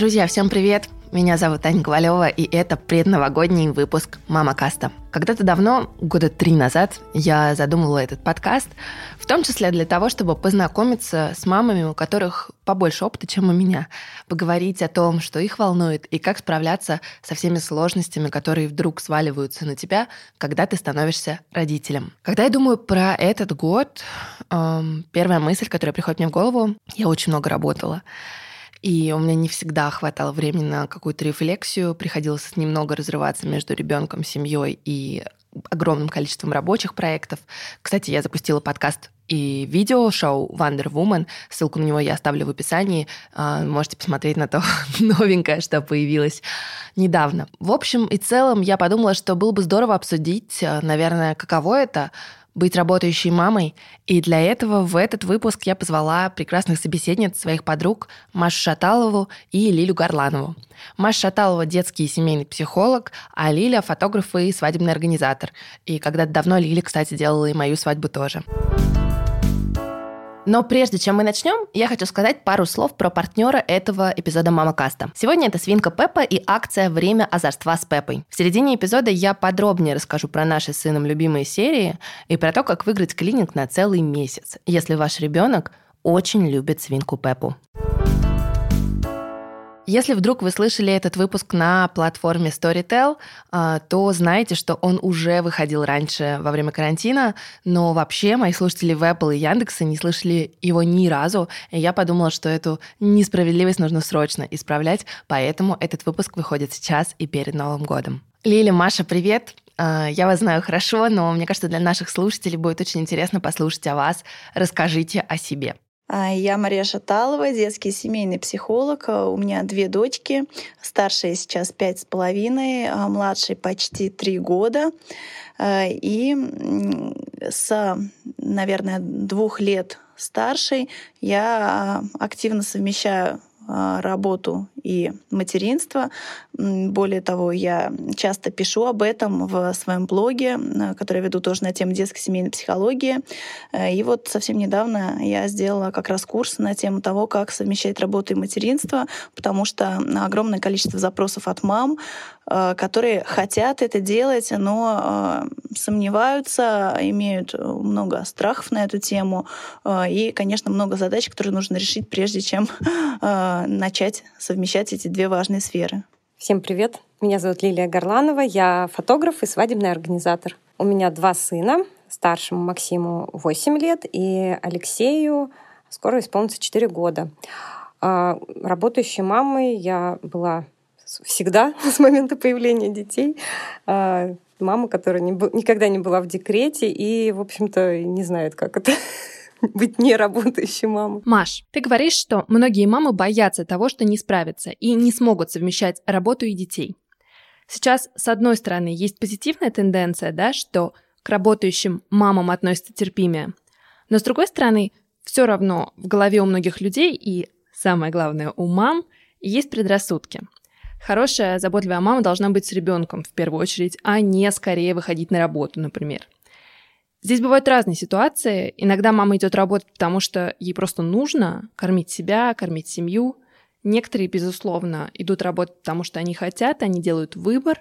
Друзья, всем привет! Меня зовут Аня Ковалева, и это предновогодний выпуск «Мама Каста». Когда-то давно, года три назад, я задумывала этот подкаст, в том числе для того, чтобы познакомиться с мамами, у которых побольше опыта, чем у меня, поговорить о том, что их волнует, и как справляться со всеми сложностями, которые вдруг сваливаются на тебя, когда ты становишься родителем. Когда я думаю про этот год, эм, первая мысль, которая приходит мне в голову, я очень много работала. И у меня не всегда хватало времени на какую-то рефлексию. Приходилось немного разрываться между ребенком, семьей и огромным количеством рабочих проектов. Кстати, я запустила подкаст и видео-шоу Wonder Woman. Ссылку на него я оставлю в описании. А, можете посмотреть на то новенькое, что появилось недавно. В общем и целом, я подумала, что было бы здорово обсудить, а, наверное, каково это быть работающей мамой, и для этого в этот выпуск я позвала прекрасных собеседниц своих подруг Машу Шаталову и Лилю Горланову. Маша Шаталова – детский и семейный психолог, а Лиля – фотограф и свадебный организатор. И когда-то давно Лиля, кстати, делала и мою свадьбу тоже. Но прежде чем мы начнем, я хочу сказать пару слов про партнера этого эпизода Мама Каста. Сегодня это свинка Пеппа и акция «Время озорства с Пеппой». В середине эпизода я подробнее расскажу про наши с сыном любимые серии и про то, как выиграть клининг на целый месяц, если ваш ребенок очень любит свинку Пеппу. Если вдруг вы слышали этот выпуск на платформе Storytel, а, то знаете, что он уже выходил раньше во время карантина, но вообще мои слушатели в Apple и Яндексе не слышали его ни разу, и я подумала, что эту несправедливость нужно срочно исправлять, поэтому этот выпуск выходит сейчас и перед Новым годом. Лиля, Маша, привет! А, я вас знаю хорошо, но мне кажется, для наших слушателей будет очень интересно послушать о вас. Расскажите о себе. А, я Мария Шаталова, детский семейный психолог. А, у меня две дочки. Старшая сейчас пять с половиной, а младшей почти три года. И с, наверное, двух лет старшей я активно совмещаю работу и материнство. Более того, я часто пишу об этом в своем блоге, который я веду тоже на тему детской семейной психологии. Э, и вот совсем недавно я сделала как раз курс на тему того, как совмещать работу и материнство, потому что огромное количество запросов от мам, э, которые хотят это делать, но э, сомневаются, имеют много страхов на эту тему и, конечно, много задач, которые нужно решить, прежде чем начать совмещать эти две важные сферы. Всем привет! Меня зовут Лилия Горланова, я фотограф и свадебный организатор. У меня два сына, старшему Максиму 8 лет и Алексею скоро исполнится 4 года. А, работающей мамой я была всегда с момента появления детей. А, мама, которая никогда не была в декрете и, в общем-то, не знает, как это быть неработающей мамой. Маш, ты говоришь, что многие мамы боятся того, что не справятся и не смогут совмещать работу и детей. Сейчас, с одной стороны, есть позитивная тенденция, да, что к работающим мамам относятся терпимее. Но с другой стороны, все равно в голове у многих людей и, самое главное, у мам есть предрассудки. Хорошая, заботливая мама должна быть с ребенком в первую очередь, а не скорее выходить на работу, например. Здесь бывают разные ситуации. Иногда мама идет работать, потому что ей просто нужно кормить себя, кормить семью. Некоторые, безусловно, идут работать, потому что они хотят, они делают выбор.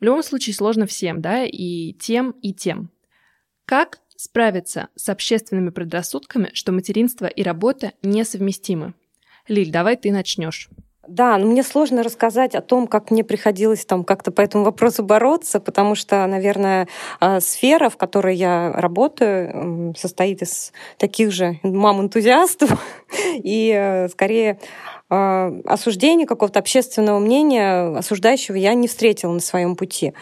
В любом случае сложно всем, да, и тем, и тем. Как справиться с общественными предрассудками, что материнство и работа несовместимы? Лиль, давай ты начнешь. Да, но мне сложно рассказать о том, как мне приходилось там как-то по этому вопросу бороться, потому что, наверное, а, сфера, в которой я работаю, состоит из таких же мам-энтузиастов, и э, скорее а, осуждения, какого-то общественного мнения, осуждающего я не встретила на своем пути.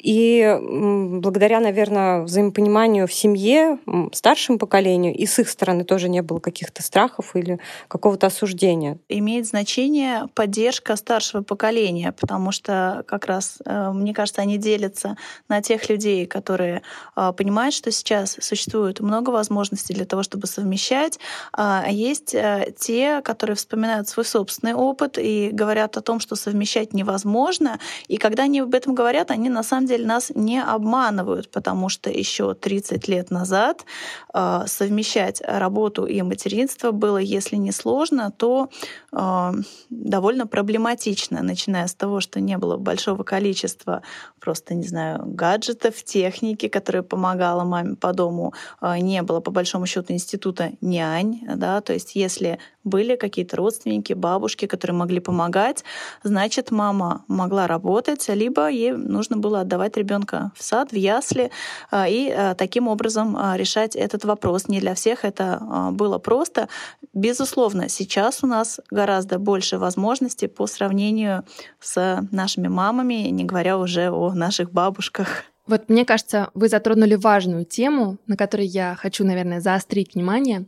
И благодаря, наверное, взаимопониманию в семье, старшему поколению, и с их стороны тоже не было каких-то страхов или какого-то осуждения. Имеет значение поддержка старшего поколения, потому что как раз, э, мне кажется, они делятся на тех людей, которые э, понимают, что сейчас существует много возможностей для того, чтобы совмещать, а есть э, те, которые вспоминают свой собственный опыт и говорят о том, что совмещать невозможно. И когда они об этом говорят, они на самом деле нас не обманывают, потому что еще 30 лет назад э, совмещать работу и материнство было, если не сложно, то э, довольно проблематично, начиная с того, что не было большого количества просто, не знаю, гаджетов, техники, которая помогала маме по дому, э, не было, по большому счету, института нянь, да, то есть если были какие-то родственники, бабушки, которые могли помогать, значит, мама могла работать, либо ей нужно было отдавать ребенка в сад, в ясли, а, и а, таким образом а, решать этот вопрос. Не для всех это было просто. Безусловно, сейчас у нас гораздо больше возможностей по сравнению с нашими мамами, не говоря уже о наших бабушках. Вот мне кажется, вы затронули важную тему, на которой я хочу, наверное, заострить внимание,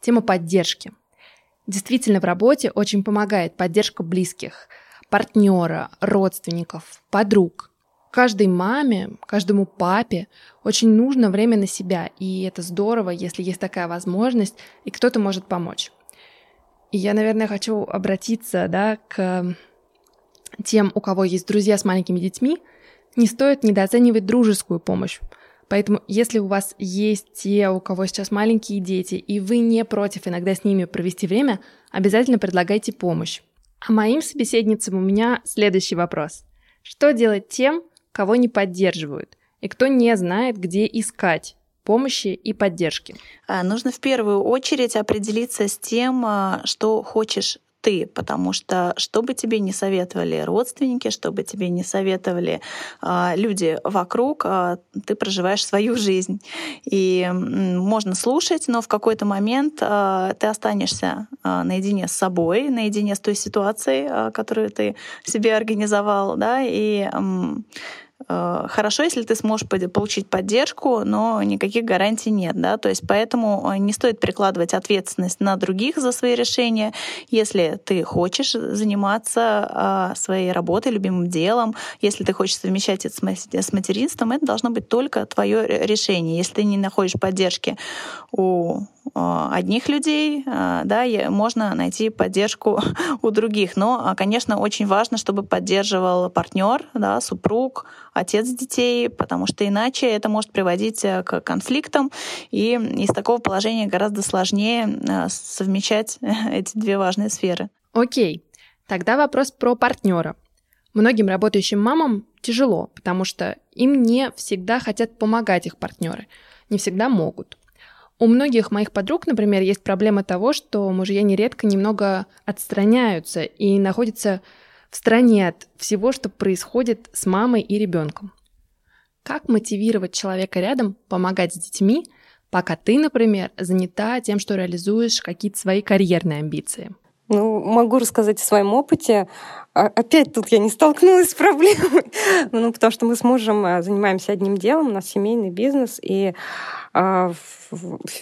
тему поддержки. Действительно, в работе очень помогает поддержка близких, партнера, родственников, подруг. Каждой маме, каждому папе очень нужно время на себя, и это здорово, если есть такая возможность, и кто-то может помочь. И я, наверное, хочу обратиться да, к тем, у кого есть друзья с маленькими детьми, не стоит недооценивать дружескую помощь. Поэтому, если у вас есть те, у кого сейчас маленькие дети, и вы не против иногда с ними провести время, обязательно предлагайте помощь. А моим собеседницам у меня следующий вопрос. Что делать тем, кого не поддерживают, и кто не знает, где искать помощи и поддержки? А, нужно в первую очередь определиться с тем, а, что хочешь ты, потому что что бы тебе не советовали родственники, что бы тебе не советовали э, люди вокруг, э, ты проживаешь свою жизнь. И э, можно слушать, но в какой-то момент э, ты останешься э, наедине с собой, наедине с той ситуацией, э, которую ты себе организовал, да, и э, хорошо, если ты сможешь получить поддержку, но никаких гарантий нет, да, то есть поэтому э, не стоит прикладывать ответственность на других за свои решения. Если ты хочешь заниматься а, своей работой, любимым делом, если ты хочешь совмещать это с материнством, это должно быть только твое решение. Если ты не находишь поддержки у одних людей, а, да, можно найти поддержку у других. Но, а, конечно, очень важно, чтобы поддерживал партнер, да, супруг, отец детей, потому что иначе это может приводить э, к конфликтам, и из такого положения гораздо сложнее совмещать эти две важные сферы. Окей, тогда вопрос про партнера. Многим работающим мамам тяжело, потому что им не всегда хотят помогать их партнеры, не всегда могут. У многих моих подруг, например, есть проблема того, что мужья нередко немного отстраняются и находятся в стороне от всего, что происходит с мамой и ребенком. Как мотивировать человека рядом помогать с детьми, пока ты, например, занята тем, что реализуешь какие-то свои карьерные амбиции? Ну, могу рассказать о своем опыте. А, опять тут я не столкнулась с проблемой, ну, потому что мы с мужем а, занимаемся одним делом, у нас семейный бизнес, и а,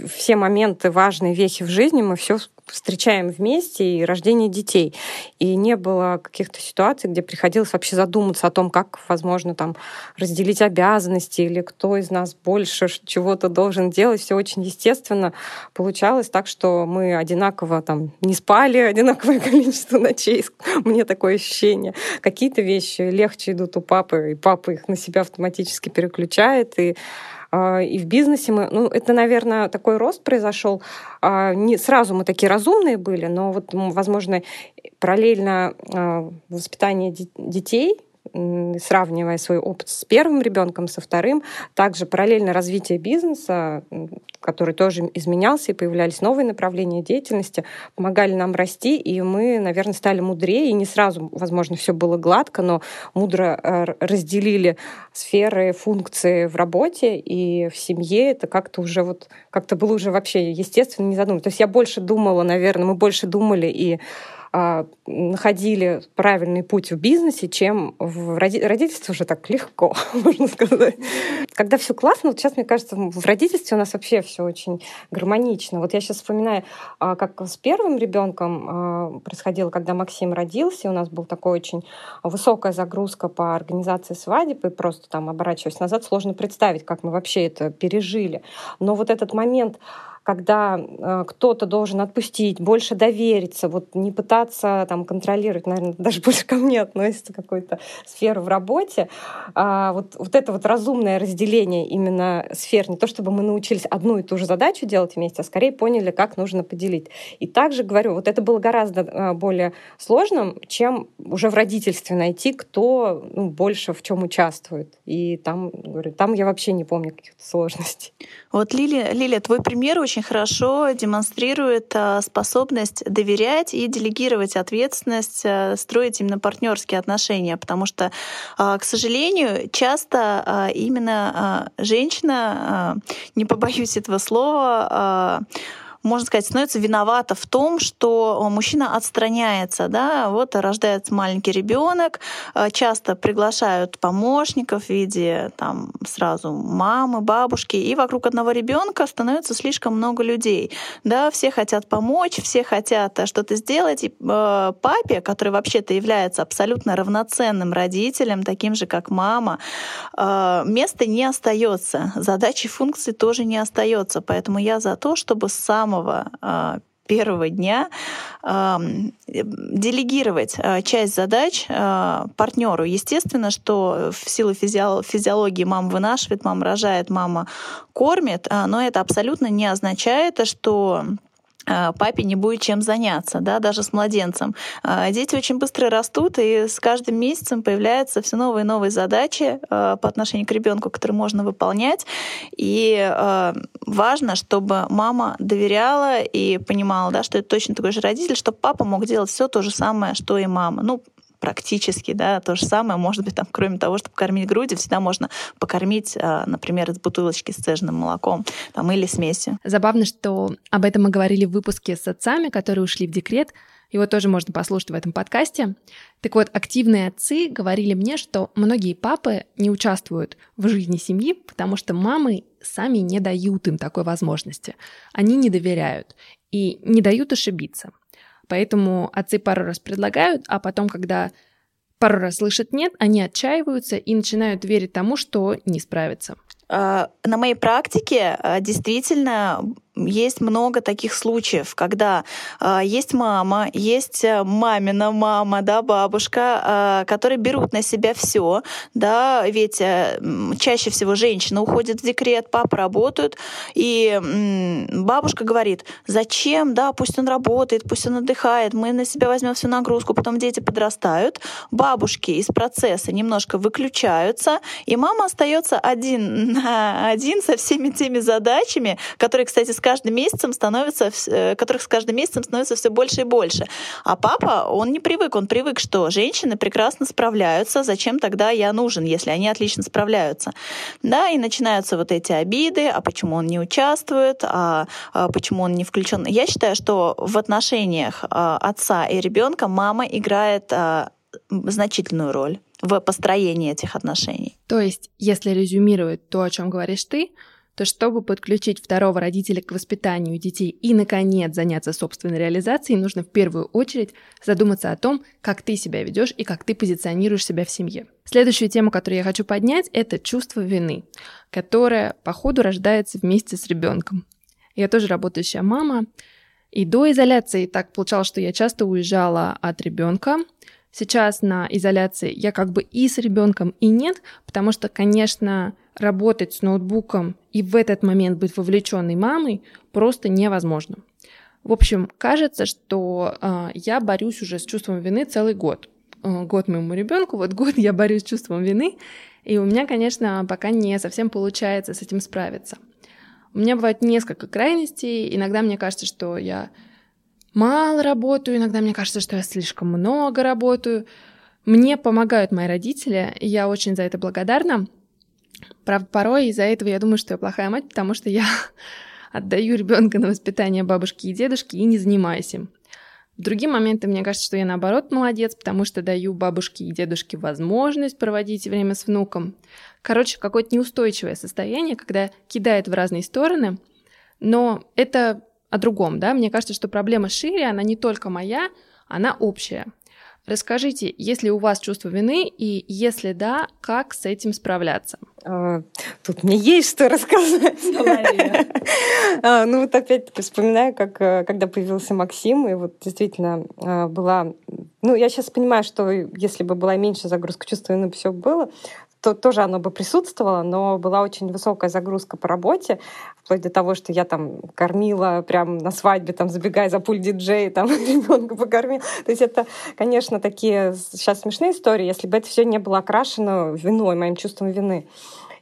все моменты важные вехи в жизни мы все встречаем вместе и рождение детей. И не было каких-то ситуаций, где приходилось вообще задуматься о том, как, возможно, там разделить обязанности или кто из нас больше чего-то должен делать. Все очень естественно получалось так, что мы одинаково там не спали, одинаковое количество ночей. Мне такое ощущение. Какие-то вещи легче идут у папы, и папа их на себя автоматически переключает. И и в бизнесе мы, ну, это, наверное, такой рост произошел. А, не сразу мы такие разумные были, но вот, возможно, параллельно а, воспитание детей сравнивая свой опыт с первым ребенком, со вторым. Также параллельно развитие бизнеса, который тоже изменялся, и появлялись новые направления деятельности, помогали нам расти, и мы, наверное, стали мудрее, и не сразу, возможно, все было гладко, но мудро э, разделили сферы, функции в работе и в семье. Это как-то уже вот, как-то было уже вообще естественно, не задумываться. То есть я больше думала, наверное, мы больше думали и находили правильный путь в бизнесе, чем в роди... родительстве уже так легко, можно сказать. Когда все классно, вот сейчас, мне кажется, в родительстве у нас вообще все очень гармонично. Вот я сейчас вспоминаю, а, как с первым ребенком а, происходило, когда Максим родился, у нас был такой очень высокая загрузка по организации свадеб, и просто там, оборачиваясь назад, сложно представить, как мы вообще это пережили. Но вот этот момент когда э, кто-то должен отпустить, больше довериться, вот не пытаться там контролировать, наверное, даже больше ко мне относится какой-то сферу в работе. А вот, вот это вот разумное разделение именно сфер, не то чтобы мы научились одну и ту же задачу делать вместе, а скорее поняли, как нужно поделить. И также говорю, вот это было гораздо э, более сложным, чем уже в родительстве найти, кто ну, больше в чем участвует. И там, говорю, там я вообще не помню каких-то сложностей. Вот, Лилия, Лилия, твой пример очень хорошо демонстрирует э, способность доверять и делегировать ответственность, э, строить именно партнерские отношения, потому что, к сожалению, часто именно женщина, не побоюсь этого слова, можно сказать, становится виновата в том, что мужчина отстраняется, да, вот рождается маленький ребенок, э, часто приглашают помощников в виде там сразу мамы, бабушки, и вокруг одного ребенка становится слишком много людей, да, все хотят помочь, все хотят что-то сделать, и э, папе, который вообще-то является абсолютно равноценным родителем, таким же как мама, э, места не остается, задачи функции тоже не остается, поэтому я за то, чтобы сам самого а, первого дня делегировать а, часть задач а, партнеру. Естественно, что в силу физиологии мама вынашивает, мама рожает, мама кормит, но это абсолютно не означает, что папе не будет чем заняться, да, даже с младенцем. А, дети очень быстро растут, и с каждым месяцем появляются все новые и новые задачи а, по отношению к ребенку, которые можно выполнять. И важно, чтобы мама доверяла и понимала, да, что это точно такой же родитель, чтобы папа мог делать все то же самое, что и мама. Ну, практически, да, то же самое, может быть, там, кроме того, чтобы кормить грудью, всегда можно покормить, а, например, из бутылочки с цежным молоком там, или смесью. Забавно, что об этом мы говорили в выпуске с отцами, которые ушли в декрет, его тоже можно послушать в этом подкасте. Так вот, активные отцы говорили мне, что многие папы не участвуют в жизни семьи, потому что мамы сами не дают им такой возможности. Они не доверяют и не дают ошибиться. Поэтому отцы пару раз предлагают, а потом, когда пару раз слышат «нет», они отчаиваются и начинают верить тому, что не справятся. А, на моей практике а, действительно есть много таких случаев, когда э, есть мама, есть э, мамина мама, да, бабушка, э, которые берут на себя все, да, ведь э, чаще всего женщина уходит в декрет, папа работают, и э, бабушка говорит, зачем, да, пусть он работает, пусть он отдыхает, мы на себя возьмем всю нагрузку, потом дети подрастают, бабушки из процесса немножко выключаются, и мама остается один на один со всеми теми задачами, которые, кстати, с каждым месяцем становится, э, которых с каждым месяцем становится все больше и больше. А папа, он не привык, он привык, что женщины прекрасно справляются, зачем тогда я нужен, если они отлично справляются. Да, и начинаются вот эти обиды, а почему он не участвует, а, а почему он не включен. Я считаю, что в отношениях а, отца и ребенка мама играет а, значительную роль в построении этих отношений. То есть, если резюмировать то, о чем говоришь ты, то чтобы подключить второго родителя к воспитанию детей и, наконец, заняться собственной реализацией, нужно в первую очередь задуматься о том, как ты себя ведешь и как ты позиционируешь себя в семье. Следующую тему, которую я хочу поднять, это чувство вины, которое, по ходу, рождается вместе с ребенком. Я тоже работающая мама, и до изоляции так получалось, что я часто уезжала от ребенка, Сейчас на изоляции я как бы и с ребенком, и нет, потому что, конечно, работать с ноутбуком и в этот момент быть вовлеченной мамой просто невозможно. В общем, кажется, что э, я борюсь уже с чувством вины целый год. Э, год моему ребенку, вот год я борюсь с чувством вины, и у меня, конечно, пока не совсем получается с этим справиться. У меня бывает несколько крайностей. Иногда мне кажется, что я мало работаю, иногда мне кажется, что я слишком много работаю. Мне помогают мои родители, и я очень за это благодарна. Правда, порой из-за этого я думаю, что я плохая мать, потому что я отдаю ребенка на воспитание бабушки и дедушки и не занимаюсь им. В другие моменты мне кажется, что я наоборот молодец, потому что даю бабушке и дедушке возможность проводить время с внуком. Короче, какое-то неустойчивое состояние, когда кидает в разные стороны, но это о другом, да, мне кажется, что проблема шире, она не только моя, она общая. Расскажите, есть ли у вас чувство вины, и если да, как с этим справляться? А, тут мне есть что рассказать. А, ну вот опять-таки вспоминаю, как э, когда появился Максим, и вот действительно а, была... Ну, я сейчас понимаю, что если бы была меньше загрузка чувства вины, все было, то тоже оно бы присутствовало, но была очень высокая загрузка по работе, вплоть до того, что я там кормила прям на свадьбе, там забегая за пульт диджей, там ребенка покормила. То есть это, конечно, такие сейчас смешные истории, если бы это все не было окрашено виной, моим чувством вины.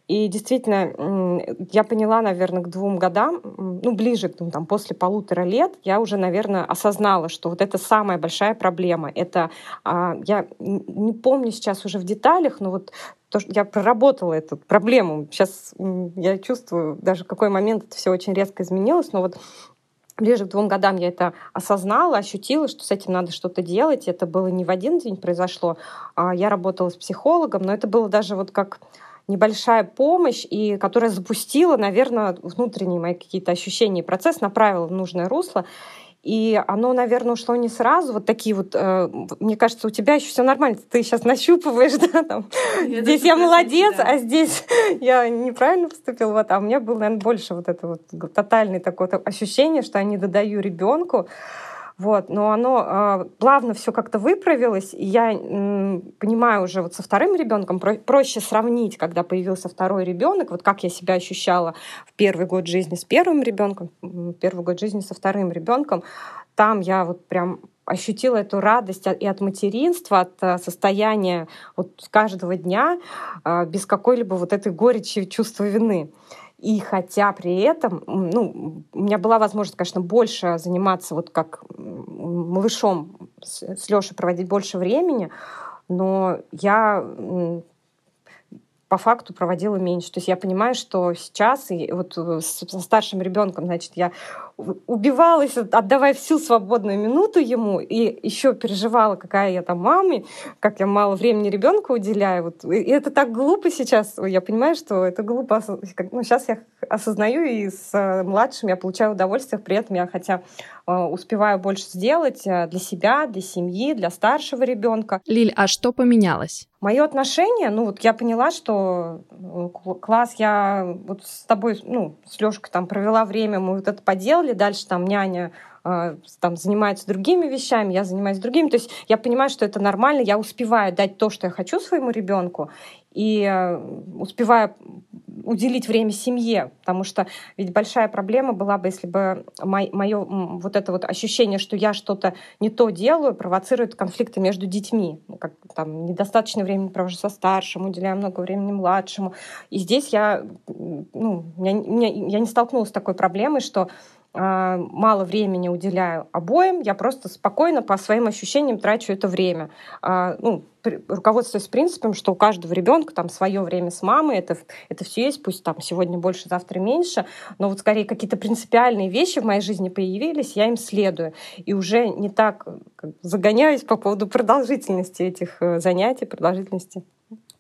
И действительно, я поняла, наверное, к двум годам, ну, ближе, ну, там, после полутора лет, я уже, наверное, осознала, что вот это самая большая проблема. Это, а, я не помню сейчас уже в деталях, но вот то, что я проработала эту проблему. Сейчас я чувствую даже в какой момент это все очень резко изменилось, но вот ближе к двум годам я это осознала, ощутила, что с этим надо что-то делать. Это было не в один день произошло. А я работала с психологом, но это было даже вот как небольшая помощь, и которая запустила, наверное, внутренние мои какие-то ощущения и процесс, направила в нужное русло. И оно, наверное, ушло не сразу. Вот такие вот, э, мне кажется, у тебя еще все нормально. Ты сейчас нащупываешь, да, там. Я здесь я молодец, да. а здесь я неправильно поступила. Вот. А у меня было, наверное, больше вот это вот тотальное такое ощущение, что я не додаю ребенку. Вот, но оно э, плавно все как-то выправилось, и я понимаю уже вот со вторым ребенком про проще сравнить, когда появился второй ребенок, вот как я себя ощущала в первый год жизни с первым ребенком, первый год жизни со вторым ребенком. Там я вот прям ощутила эту радость и от материнства, от э, состояния вот каждого дня э, без какой-либо вот этой горечи чувства вины. И хотя при этом, ну, у меня была возможность, конечно, больше заниматься вот как малышом с Лешей проводить больше времени, но я по факту проводила меньше. То есть я понимаю, что сейчас, и вот э, со старшим ребенком, значит, я убивалась, отдавая всю свободную минуту ему, и еще переживала, какая я там мама, как я мало времени ребенку уделяю. Вот. И это так глупо сейчас. Я понимаю, что это глупо. Ну, сейчас я осознаю, и с э, младшим я получаю удовольствие, при этом я хотя э, успеваю больше сделать для себя, для семьи, для старшего ребенка. Лиль, а что поменялось? Мое отношение, ну вот я поняла, что э, класс, я вот с тобой, ну, с Лёшкой там провела время, мы вот это поделали, дальше там няня там занимается другими вещами, я занимаюсь другими. То есть я понимаю, что это нормально, я успеваю дать то, что я хочу своему ребенку, и э, успеваю уделить время семье, потому что ведь большая проблема была бы, если бы мое вот это вот ощущение, что я что-то не то делаю, провоцирует конфликты между детьми. Ну, как там недостаточно времени провожу со старшим, уделяю много времени младшему. И здесь я, ну, я, я не столкнулась с такой проблемой, что а, мало времени уделяю обоим, я просто спокойно по своим ощущениям трачу это время. А, ну, руководствуясь принципом, что у каждого ребенка там свое время с мамой, это, это все есть, пусть там сегодня больше, завтра меньше, но вот скорее какие-то принципиальные вещи в моей жизни появились, я им следую. И уже не так загоняюсь по поводу продолжительности этих э, занятий, продолжительности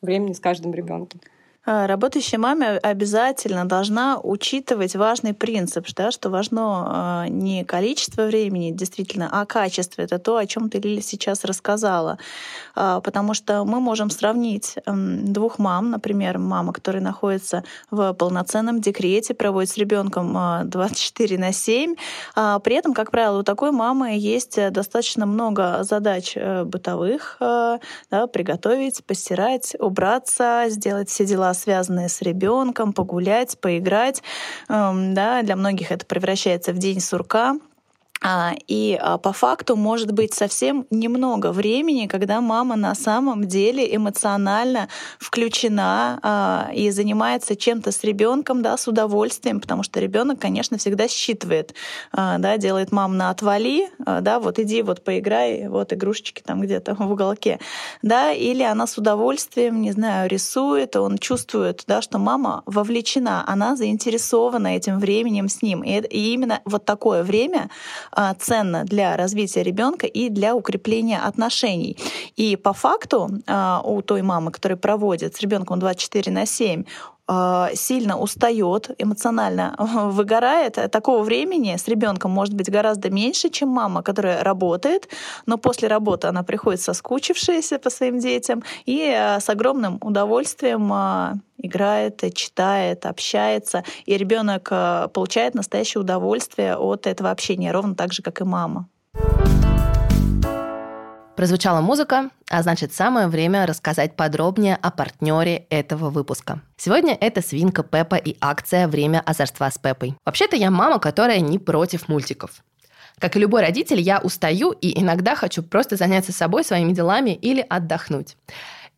времени с каждым ребенком. А, работающая мама обязательно должна учитывать важный принцип, да, что важно а, не количество времени действительно, а качество. Это то, о чем ты, Лили, сейчас рассказала. А, потому что мы можем сравнить двух мам, например, мама, которая находится в полноценном декрете, проводит с ребенком 24 на 7. При этом, как правило, у такой мамы есть достаточно много задач э, бытовых, да, приготовить, постирать, убраться, сделать все дела связанные с ребенком, погулять, поиграть. Эм, да, для многих это превращается в день сурка. А, и а, по факту может быть совсем немного времени, когда мама на самом деле эмоционально включена а, и занимается чем-то с ребенком, да, с удовольствием, потому что ребенок, конечно, всегда считывает, да, делает мам на отвали, да, вот иди, вот поиграй, вот игрушечки там где-то в уголке, да, или она с удовольствием, не знаю, рисует, он чувствует, да, что мама вовлечена, она заинтересована этим временем с ним, и, именно вот такое время ценно для развития ребенка и для укрепления отношений. И по факту а, у той мамы, которая проводит с ребенком 24 на 7, э, сильно устает, эмоционально выгорает, такого времени с ребенком может быть гораздо меньше, чем мама, которая работает, но после работы она приходит соскучившаяся по своим детям и э, с огромным удовольствием э, играет, читает, общается, и ребенок э, получает настоящее удовольствие от этого общения, ровно так же, как и мама. Прозвучала музыка, а значит самое время рассказать подробнее о партнере этого выпуска. Сегодня это свинка Пеппа и акция «Время озорства с Пеппой». Вообще-то я мама, которая не против мультиков. Как и любой родитель, я устаю и иногда хочу просто заняться собой, своими делами или отдохнуть.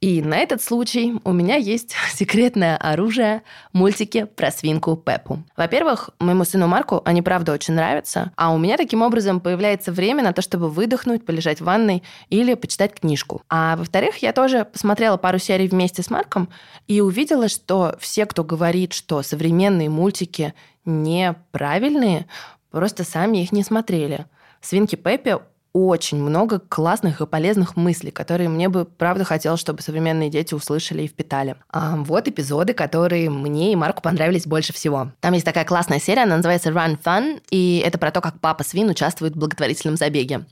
И на этот случай у меня есть секретное оружие – мультики про свинку Пеппу. Во-первых, моему сыну Марку они правда очень нравятся, а у меня таким образом появляется время на то, чтобы выдохнуть, полежать в ванной или почитать книжку. А во-вторых, я тоже посмотрела пару серий вместе с Марком и увидела, что все, кто говорит, что современные мультики неправильные, просто сами их не смотрели. Свинки Пеппи очень много классных и полезных мыслей, которые мне бы, правда, хотелось, чтобы современные дети услышали и впитали. А вот эпизоды, которые мне и Марку понравились больше всего. Там есть такая классная серия, она называется Run Fun, и это про то, как папа свин участвует в благотворительном забеге.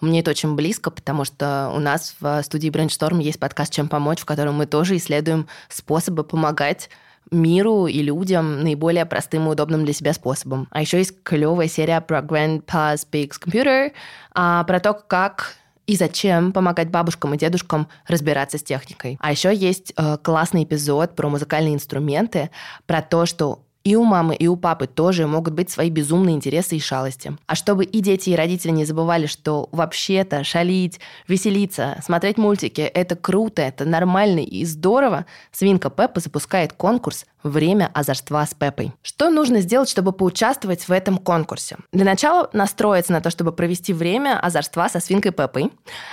Мне это очень близко, потому что у нас в студии Brainstorm есть подкаст «Чем помочь», в котором мы тоже исследуем способы помогать миру и людям наиболее простым и удобным для себя способом. А еще есть клевая серия про Grandpa's Big Computer, а, про то, как и зачем помогать бабушкам и дедушкам разбираться с техникой. А еще есть э, классный эпизод про музыкальные инструменты, про то, что и у мамы, и у папы тоже могут быть свои безумные интересы и шалости. А чтобы и дети, и родители не забывали, что вообще-то шалить, веселиться, смотреть мультики – это круто, это нормально и здорово, Свинка Пеппа запускает конкурс Время озорства с Пеппой. Что нужно сделать, чтобы поучаствовать в этом конкурсе? Для начала настроиться на то, чтобы провести время озорства со свинкой Пеппой,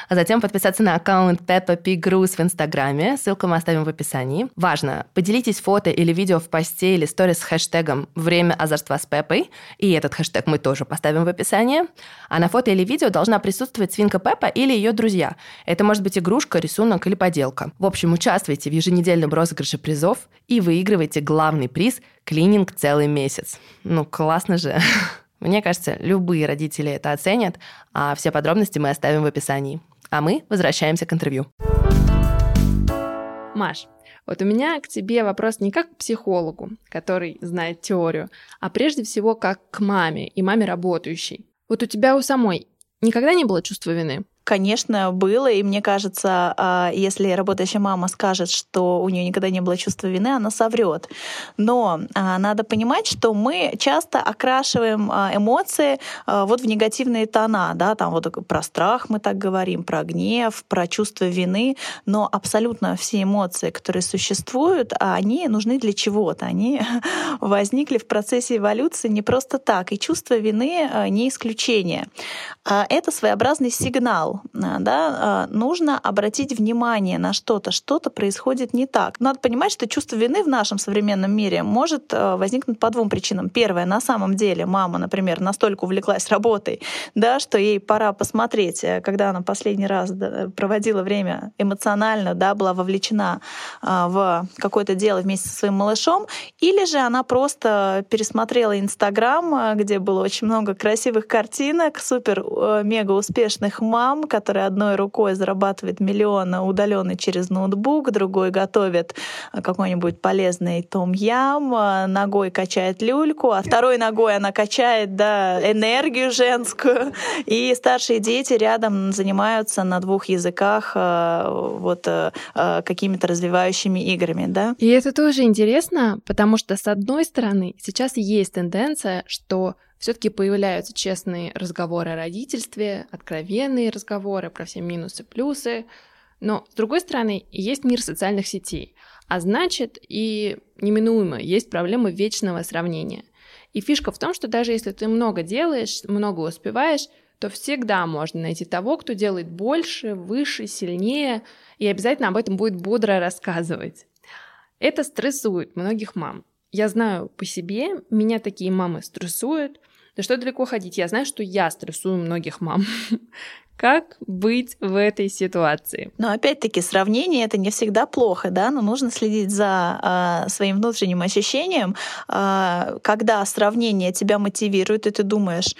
а затем подписаться на аккаунт Peppa Pig Груз в Инстаграме, ссылку мы оставим в описании. Важно, поделитесь фото или видео в посте или сторис с хэштегом «Время озорства с Пеппой», и этот хэштег мы тоже поставим в описании. А на фото или видео должна присутствовать свинка Пеппа или ее друзья. Это может быть игрушка, рисунок или поделка. В общем, участвуйте в еженедельном розыгрыше призов и выигрывайте получаете главный приз – клининг целый месяц. Ну, классно же. Мне кажется, любые родители это оценят, а все подробности мы оставим в описании. А мы возвращаемся к интервью. Маш, вот у меня к тебе вопрос не как к психологу, который знает теорию, а прежде всего как к маме и маме работающей. Вот у тебя у самой никогда не было чувства вины? Конечно, было, и мне кажется, а, если работающая мама скажет, что у нее никогда не было чувства вины, она соврет. Но а, надо понимать, что мы часто окрашиваем а, эмоции вот в негативные тона, да, там вот про страх мы так говорим, про гнев, про чувство вины, но абсолютно все эмоции, которые существуют, они нужны для чего-то, они возникли в процессе эволюции не просто так, и чувство вины не исключение. Это своеобразный сигнал, Э, да, э, нужно обратить внимание на что-то, что-то происходит не так. Надо понимать, что чувство вины в нашем современном мире может э, возникнуть по двум причинам. Первое, на самом деле мама, например, настолько увлеклась работой, да, что ей пора посмотреть, когда она последний раз проводила время эмоционально, да, была вовлечена в какое-то дело вместе со своим малышом, или же она просто пересмотрела Инстаграм, где было очень много красивых картинок, супер-мега успешных мам, который одной рукой зарабатывает миллионы удаленно через ноутбук, другой готовит какой-нибудь полезный том-ям, ногой качает люльку, а второй ногой она качает да, энергию женскую. И старшие дети рядом занимаются на двух языках э, вот э, э, какими-то развивающими играми. Да? И это тоже интересно, потому что, с одной стороны, сейчас есть тенденция, что все-таки появляются честные разговоры о родительстве, откровенные разговоры про все минусы, плюсы. Но, с другой стороны, есть мир социальных сетей, а значит и неминуемо есть проблема вечного сравнения. И фишка в том, что даже если ты много делаешь, много успеваешь, то всегда можно найти того, кто делает больше, выше, сильнее, и обязательно об этом будет бодро рассказывать. Это стрессует многих мам. Я знаю по себе, меня такие мамы стрессуют, Да что далеко ходить? Я знаю, что я стрессую многих мам. Как быть в этой ситуации? Но опять-таки сравнение это не всегда плохо, да, но нужно следить за э, своим внутренним ощущением, э, когда сравнение тебя мотивирует, и ты думаешь,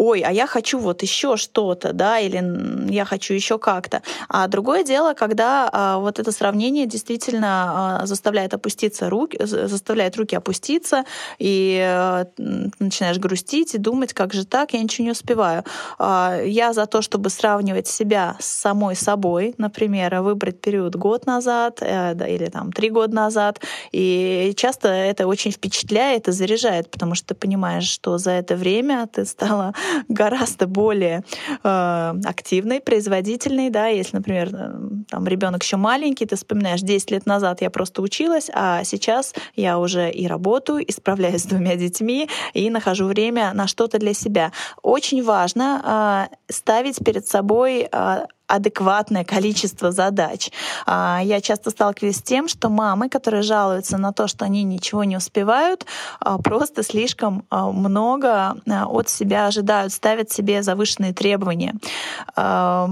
ой, а я хочу вот еще что-то, да, или я хочу еще как-то. А другое дело, когда а, вот это сравнение действительно а, заставляет опуститься руки, заставляет руки опуститься, и а, начинаешь грустить и думать, как же так, я ничего не успеваю. А, я за то, чтобы сравнивать себя с самой собой, например, выбрать период год назад э, да, или там три года назад, и часто это очень впечатляет и заряжает, потому что ты понимаешь, что за это время ты стала гораздо более э, активной, производительной, да, если, например, э, там ребенок еще маленький, ты вспоминаешь, 10 лет назад я просто училась, а сейчас я уже и работаю, и справляюсь с двумя детьми, и нахожу время на что-то для себя. Очень важно э, ставить перед собой э, адекватное количество задач. А, я часто сталкиваюсь с тем, что мамы, которые жалуются на то, что они ничего не успевают, а, просто слишком а, много от себя ожидают, ставят себе завышенные требования.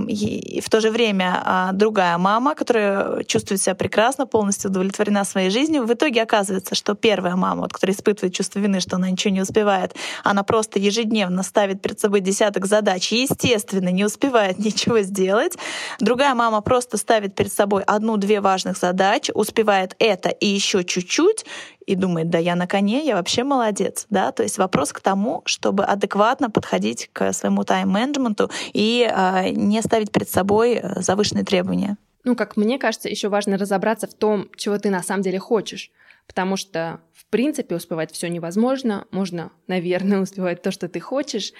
И в то же время другая мама, которая чувствует себя прекрасно, полностью удовлетворена своей жизнью, в итоге оказывается, что первая мама, вот, которая испытывает чувство вины, что она ничего не успевает, она просто ежедневно ставит перед собой десяток задач и, естественно, не успевает ничего сделать, делать. Другая мама просто ставит перед собой одну-две важных задачи, успевает это и еще чуть-чуть, и думает, да я на коне, я вообще молодец. Да? То есть вопрос к тому, чтобы адекватно подходить к своему тайм-менеджменту и э, не ставить перед собой э, завышенные требования. Ну, как мне кажется, еще важно разобраться в том, чего ты на самом деле хочешь. Потому что, в принципе, успевать все невозможно. Можно, наверное, успевать то, что ты хочешь.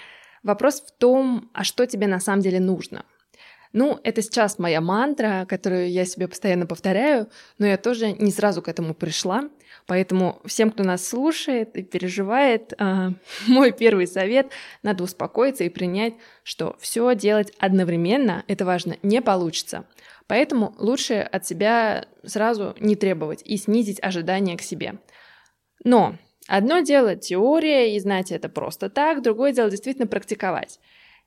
Вопрос в том, а что тебе на самом деле нужно. Ну, это сейчас моя мантра, которую я себе постоянно повторяю, но я тоже не сразу к этому пришла. Поэтому всем, кто нас слушает и переживает, э, мой первый совет — надо успокоиться и принять, что все делать одновременно, это важно, не получится. Поэтому лучше от себя сразу не требовать и снизить ожидания к себе. Но одно дело теория и знать это просто так, другое дело действительно практиковать.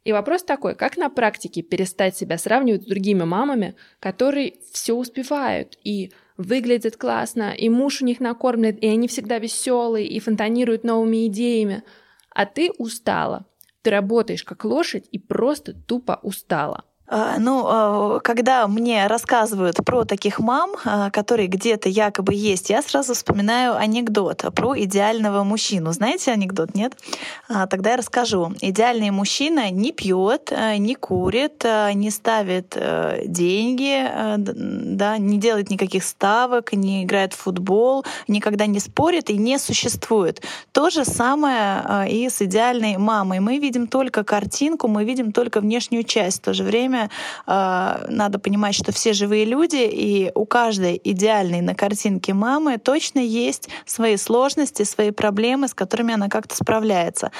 И вопрос такой, как на практике перестать себя сравнивать с другими мамами, которые все успевают и выглядят классно, и муж у них накормлен, и они всегда веселые, и фонтанируют новыми идеями. А ты устала. Ты работаешь как лошадь и просто тупо устала. А, ну, а, когда мне рассказывают про таких мам, а, которые где-то якобы есть, я сразу вспоминаю анекдот про идеального мужчину. Знаете анекдот, нет? Тогда я расскажу. Идеальный мужчина не пьет, не курит, не ставит э, деньги, да, не делает никаких ставок, не играет в футбол, никогда не спорит и не существует. То же самое и с идеальной мамой. Мы видим только картинку, мы видим только внешнюю часть. В то же время э, надо понимать, что все живые люди, и у каждой идеальной на картинке мамы точно есть свои сложности, свои проблемы, с которыми она как-то справляется.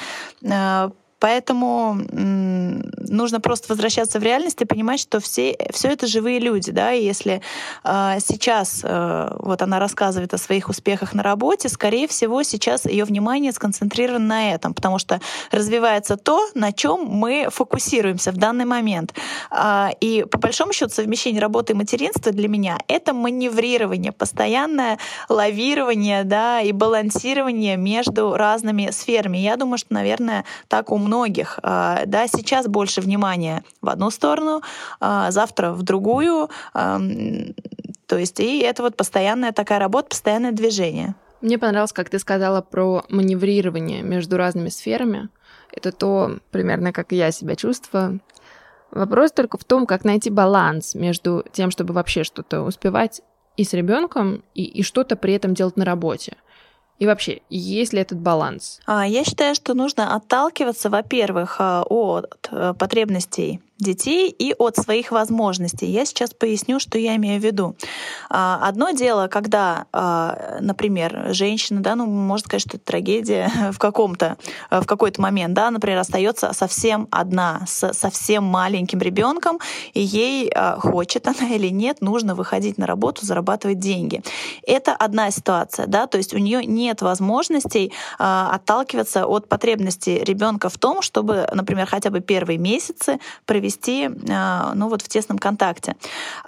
Э, Поэтому нужно просто возвращаться в реальность и понимать, что все, все это живые люди. Да? И если э, сейчас э, вот она рассказывает о своих успехах на работе, скорее всего, сейчас ее внимание сконцентрировано на этом, потому что развивается то, на чем мы фокусируемся в данный момент. Э, и по большому счету совмещение работы и материнства для меня — это маневрирование, постоянное лавирование да, и балансирование между разными сферами. Я думаю, что, наверное, так у многих. А, да, сейчас больше внимания в одну сторону, а, завтра в другую. То есть и это вот постоянная такая работа, постоянное движение. Мне понравилось, как ты сказала про маневрирование между разными сферами. Это то, примерно, как я себя чувствую. Вопрос только в том, как найти баланс между тем, чтобы вообще что-то успевать и с ребенком, и, и что-то при этом делать на работе. И вообще, есть ли этот баланс? А, я считаю, что нужно отталкиваться, во-первых, а, от э, потребностей детей и от своих возможностей. Я сейчас поясню, что я имею в виду. А, одно дело, когда, а, например, женщина, да, ну, можно сказать, что это трагедия в каком-то, в какой-то момент, да, например, остается совсем одна, с совсем маленьким ребенком, и ей а, хочет она или нет, нужно выходить на работу, зарабатывать деньги. Это одна ситуация, да, то есть у нее нет возможностей отталкиваться от потребностей ребенка в том, чтобы, например, хотя бы первые месяцы провести а, ну, вот в тесном контакте.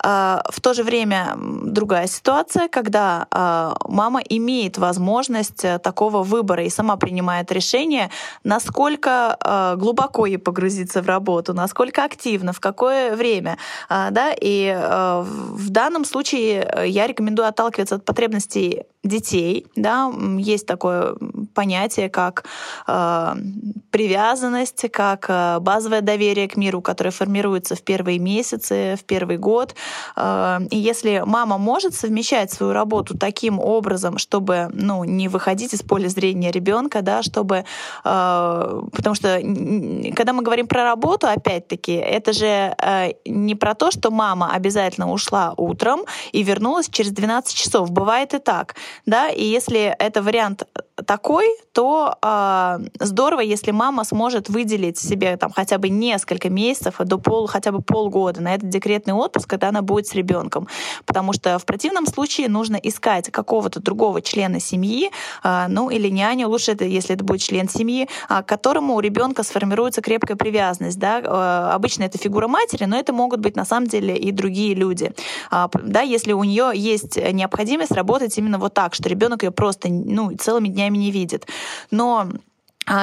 А, в то же время другая ситуация, когда а, мама имеет возможность э, такого выбора и сама принимает решение, насколько глубоко ей погрузиться в работу, насколько активно, в какое время. Да? И в данном случае э, я рекомендую отталкиваться от потребностей детей. Да? Есть такое понятие, как привязанность, как базовое доверие к миру, которое формируется в первые месяцы, в первый год. Э, и если мама может совмещать свою работу таким образом, чтобы ну, не выходить из поля зрения ребенка, да, чтобы... Э, потому что когда мы говорим про работу, опять-таки, это же э, не про то, что мама обязательно ушла утром и вернулась через 12 часов. Бывает и так. Да? И если это вариант такой, то э, здорово, если мама сможет выделить себе там хотя бы несколько месяцев, до пол, хотя бы полгода на этот декретный отпуск, когда она будет с ребенком. Потому что в противном случае нужно искать какого-то другого члена семьи, э, ну или няню, лучше это, если это будет член семьи, э, к которому у ребенка сформируется крепкая привязанность. Да? Э, обычно это фигура матери, но это могут быть на самом деле и другие люди. Э, да, если у нее есть необходимость работать именно вот так, что ребенок ее просто ну, целыми днями днями не видит. Но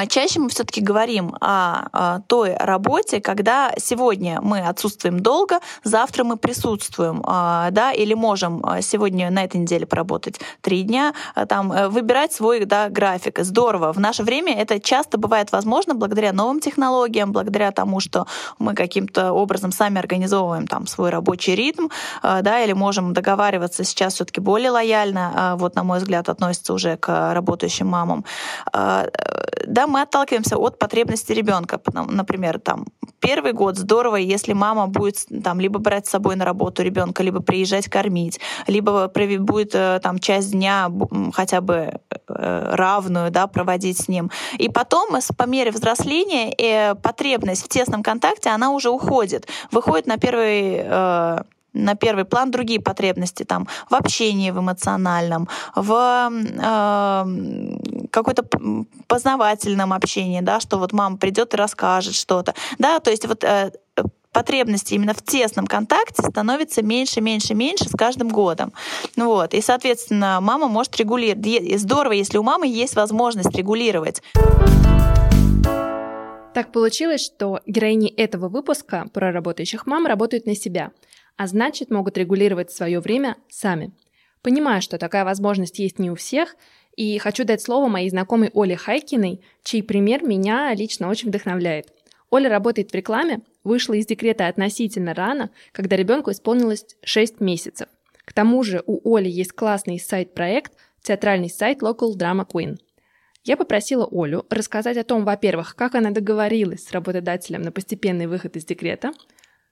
чаще мы все-таки говорим о, той работе, когда сегодня мы отсутствуем долго, завтра мы присутствуем, а, да, или можем а, сегодня на этой неделе поработать три дня, там э, выбирать свой да, график. Здорово. В наше время это часто бывает возможно благодаря новым технологиям, благодаря тому, что мы каким-то образом сами организовываем там свой рабочий ритм, да, или можем договариваться сейчас все-таки более лояльно, вот на мой взгляд относится уже к работающим мамам да, мы отталкиваемся от потребностей ребенка. Например, там первый год здорово, если мама будет там либо брать с собой на работу ребенка, либо приезжать кормить, либо будет э, там часть дня хотя бы э, равную, да, проводить с ним. И потом, по мере взросления, э, потребность в тесном контакте, она уже уходит, выходит на первый на первый план другие потребности там в общении, в эмоциональном, в э, какой-то познавательном общении, да, что вот мама придет и расскажет что-то, да, то есть вот э, потребности именно в тесном контакте становится меньше, меньше, меньше с каждым годом. Ну вот. И, соответственно, мама может регулировать. Здорово, если у мамы есть возможность регулировать. Так получилось, что героини этого выпуска про работающих мам работают на себя – а значит могут регулировать свое время сами. Понимаю, что такая возможность есть не у всех, и хочу дать слово моей знакомой Оле Хайкиной, чей пример меня лично очень вдохновляет. Оля работает в рекламе, вышла из декрета относительно рано, когда ребенку исполнилось 6 месяцев. К тому же у Оли есть классный сайт-проект, театральный сайт Local Drama Queen. Я попросила Олю рассказать о том, во-первых, как она договорилась с работодателем на постепенный выход из декрета,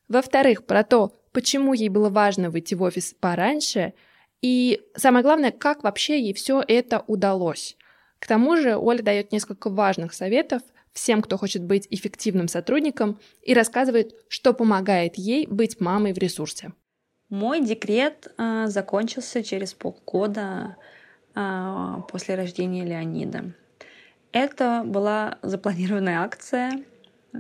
во-вторых, про то, почему ей было важно выйти в офис пораньше, и самое главное, как вообще ей все это удалось. К тому же Оля дает несколько важных советов всем, кто хочет быть эффективным сотрудником, и рассказывает, что помогает ей быть мамой в ресурсе. Мой декрет э, закончился через полгода э, после рождения Леонида. Это была запланированная акция,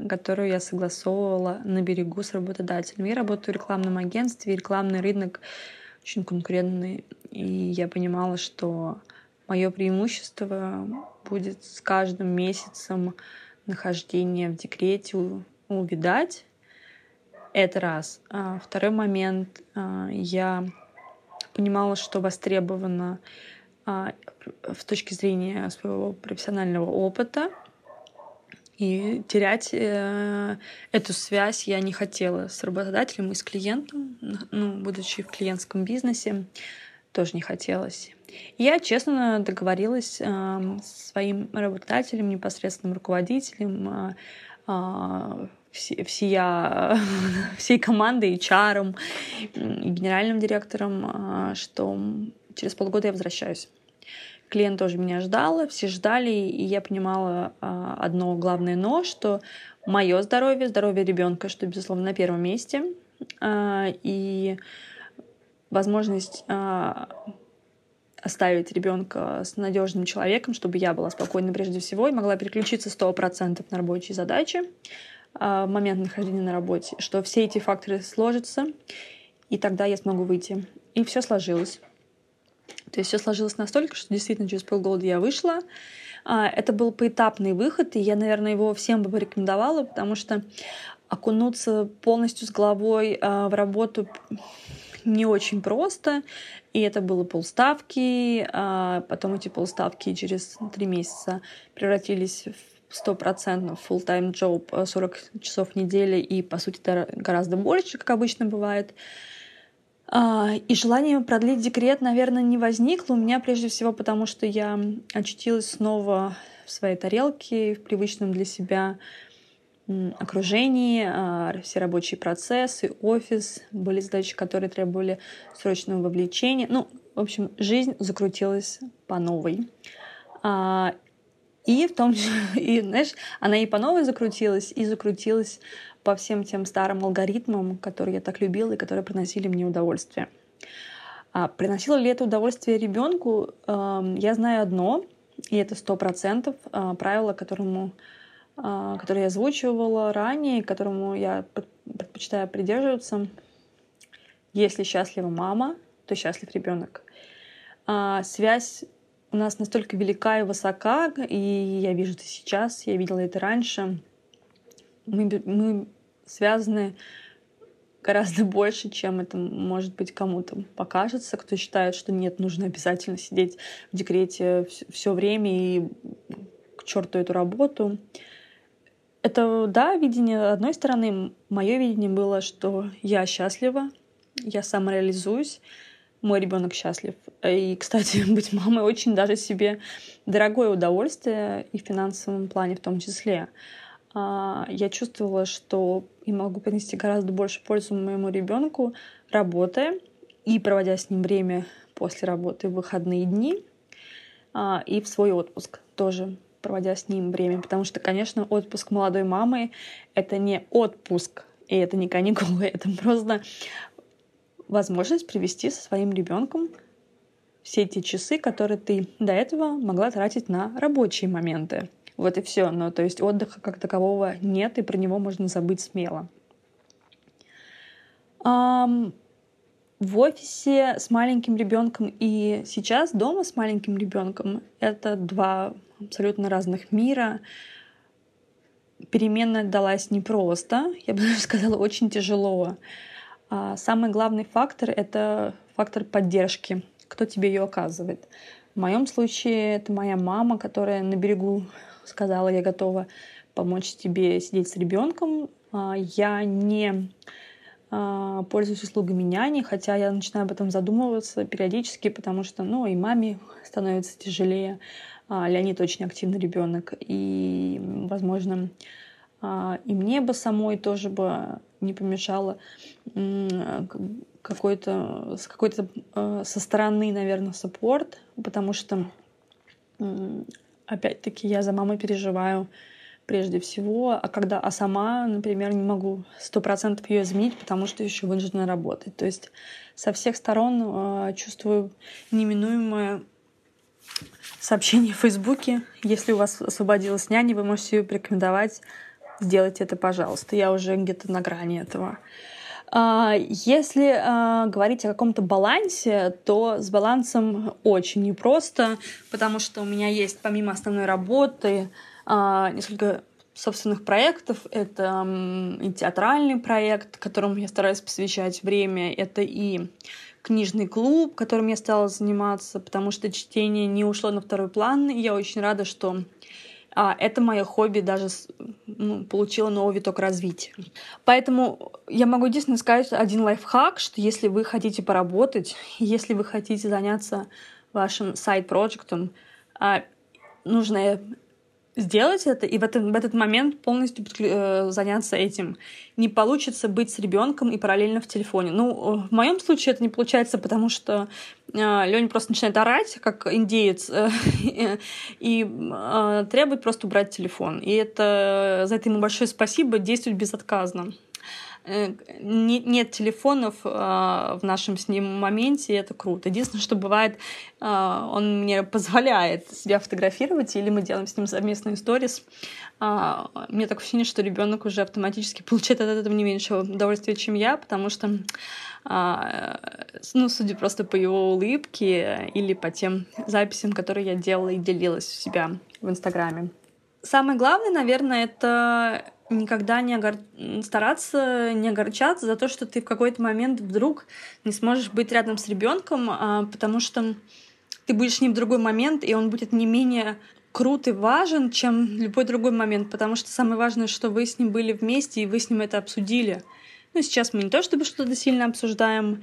которую я согласовывала на берегу с работодателем. Я работаю в рекламном агентстве, рекламный рынок очень конкурентный, и я понимала, что мое преимущество будет с каждым месяцем нахождения в декрете увидать. Это раз. А второй момент. А, я понимала, что востребовано а, в точке зрения своего профессионального опыта — и терять э, эту связь я не хотела с работодателем и с клиентом, ну, будучи в клиентском бизнесе, тоже не хотелось. я честно договорилась э, с своим работодателем, непосредственным руководителем, э, всея, всей командой, HR и генеральным директором, что через полгода я возвращаюсь. Клиент тоже меня ждал, все ждали, и я понимала одно главное но, что мое здоровье, здоровье ребенка, что, безусловно, на первом месте, и возможность оставить ребенка с надежным человеком, чтобы я была спокойна прежде всего и могла переключиться сто процентов на рабочие задачи а, в момент нахождения на работе, что все эти факторы сложатся, и тогда я смогу выйти. И все сложилось. То есть все сложилось настолько, что действительно через полгода я вышла. А, это был поэтапный выход, и я, наверное, его всем бы порекомендовала, потому что окунуться полностью с головой а, в работу не очень просто. И это было полставки, а потом эти полставки через три месяца превратились в стопроцентно full-time job 40 часов в неделю, и, по сути, гораздо больше, как обычно бывает. А, и желание продлить декрет, наверное, не возникло у меня прежде всего потому, что я очутилась снова в своей тарелке, в привычном для себя окружении, а, все рабочие процессы, офис, были задачи, которые требовали срочного вовлечения. Ну, в общем, жизнь закрутилась по новой. А, и в том же, и, знаешь, она и по новой закрутилась, и закрутилась по всем тем старым алгоритмам, которые я так любила и которые приносили мне удовольствие. А приносило ли это удовольствие ребенку? Я знаю одно, и это сто процентов а, правило, которому а, который я озвучивала ранее, которому я предпочитаю придерживаться. Если счастлива мама, то счастлив ребенок. А, связь у нас настолько велика и высока, и я вижу это сейчас, я видела это раньше. Мы, мы связаны гораздо больше, чем это может быть кому-то покажется, кто считает, что нет, нужно обязательно сидеть в декрете все время и к черту эту работу. Это, да, видение одной стороны. Мое видение было, что я счастлива, я самореализуюсь, мой ребенок счастлив. И, кстати, быть мамой очень даже себе дорогое удовольствие и в финансовом плане в том числе. А, я чувствовала, что и могу принести гораздо больше пользы моему ребенку, работая и проводя с ним время после работы в выходные дни а, и в свой отпуск тоже проводя с ним время, потому что, конечно, отпуск молодой мамы — это не отпуск, и это не каникулы, это просто возможность провести со своим ребенком все эти часы, которые ты до этого могла тратить на рабочие моменты. Вот и все. Ну, то есть отдыха как такового нет, и про него можно забыть смело. Um, в офисе с маленьким ребенком и сейчас дома с маленьким ребенком это два абсолютно разных мира. Перемена далась непросто, я бы даже сказала, очень тяжело. А самый главный фактор — это фактор поддержки, кто тебе ее оказывает. В моем случае это моя мама, которая на берегу сказала, я готова помочь тебе сидеть с ребенком. А я не а, пользуюсь услугами няни, хотя я начинаю об этом задумываться периодически, потому что, ну, и маме становится тяжелее. А, Леонид очень активный ребенок, и, возможно, и мне бы самой тоже бы не помешало какой-то с какой-то а, со стороны, наверное, саппорт, потому что опять-таки я за мамой переживаю прежде всего, а когда, а сама, например, не могу сто процентов ее изменить, потому что еще вынуждена работать. То есть со всех сторон э, чувствую неминуемое сообщение в Фейсбуке. Если у вас освободилась няня, вы можете ее порекомендовать. Сделайте это, пожалуйста. Я уже где-то на грани этого. А, если а, говорить о каком-то балансе, то с балансом очень непросто, потому что у меня есть помимо основной работы а, несколько собственных проектов. Это и театральный проект, которому я стараюсь посвящать время. Это и книжный клуб, которым я стала заниматься, потому что чтение не ушло на второй план. И я очень рада, что а, это мое хобби даже ну, получило новый виток развития. Поэтому я могу единственное сказать один лайфхак, что если вы хотите поработать, если вы хотите заняться вашим сайт-проектом, а, нужно сделать это и в этот, в этот момент полностью э, заняться этим. Не получится быть с ребенком и параллельно в телефоне. Ну, в моем случае это не получается, потому что э, Леня просто начинает орать, как индеец, э, и э, требует просто убрать телефон. И это за это ему большое спасибо, действует безотказно. Э, нет телефонов а, в нашем с ним моменте, и это круто. Единственное, что бывает, а, он мне позволяет себя фотографировать, или мы делаем с ним совместные сторис. А, мне так ощущение, что ребенок уже автоматически получает от этого не меньше удовольствия, чем я, потому что ну, судя просто по его улыбке или по тем записям, которые я делала и делилась у себя в Инстаграме. Самое главное, наверное, это никогда не огор... стараться не огорчаться за то, что ты в какой-то момент вдруг не сможешь быть рядом с ребенком, а, потому что ты будешь ним в другой момент, и он будет не менее крут и важен, чем любой другой момент, потому что самое важное, что вы с ним были вместе, и вы с ним это обсудили. Ну, сейчас мы не то чтобы что-то сильно обсуждаем.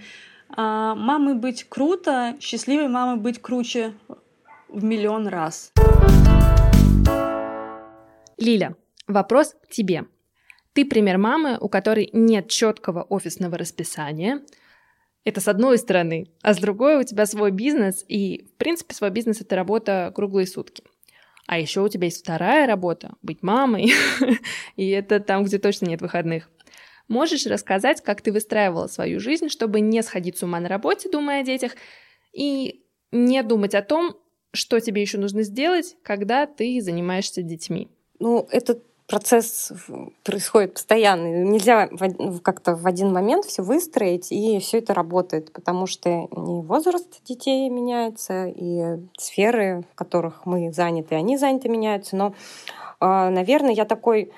А мамой быть круто, счастливой мамой быть круче в миллион раз. Лиля, Вопрос к тебе. Ты пример мамы, у которой нет четкого офисного расписания. Это с одной стороны. А с другой у тебя свой бизнес, и, в принципе, свой бизнес — это работа круглые сутки. А еще у тебя есть вторая работа — быть мамой, и это там, где точно нет выходных. Можешь рассказать, как ты выстраивала свою жизнь, чтобы не сходить с ума на работе, думая о детях, и не думать о том, что тебе еще нужно сделать, когда ты занимаешься детьми? Ну, это процесс происходит постоянно. Нельзя как-то в один момент все выстроить, и все это работает, потому что и возраст детей меняется, и сферы, в которых мы заняты, они заняты, меняются. Но, а, наверное, я такой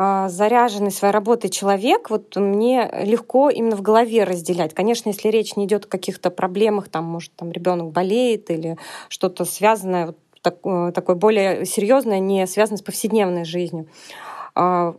а, заряженный своей работой человек, вот мне легко именно в голове разделять. Конечно, если речь не идет о каких-то проблемах, там, может, там ребенок болеет или что-то связанное вот, э, такое более серьезное, не связанное с повседневной жизнью. А,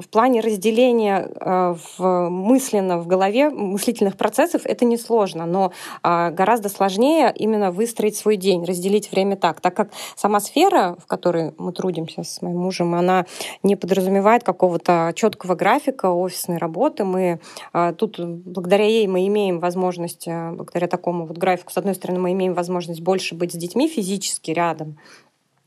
в плане разделения э, в мысленно в голове мыслительных процессов это несложно, но а, гораздо сложнее именно выстроить свой день, разделить время так, так как сама сфера, в которой мы трудимся с моим мужем, она не подразумевает какого-то четкого графика офисной работы. Мы а, тут благодаря ей мы имеем возможность, э, благодаря такому вот графику, с одной стороны, мы имеем возможность больше быть с детьми физически рядом,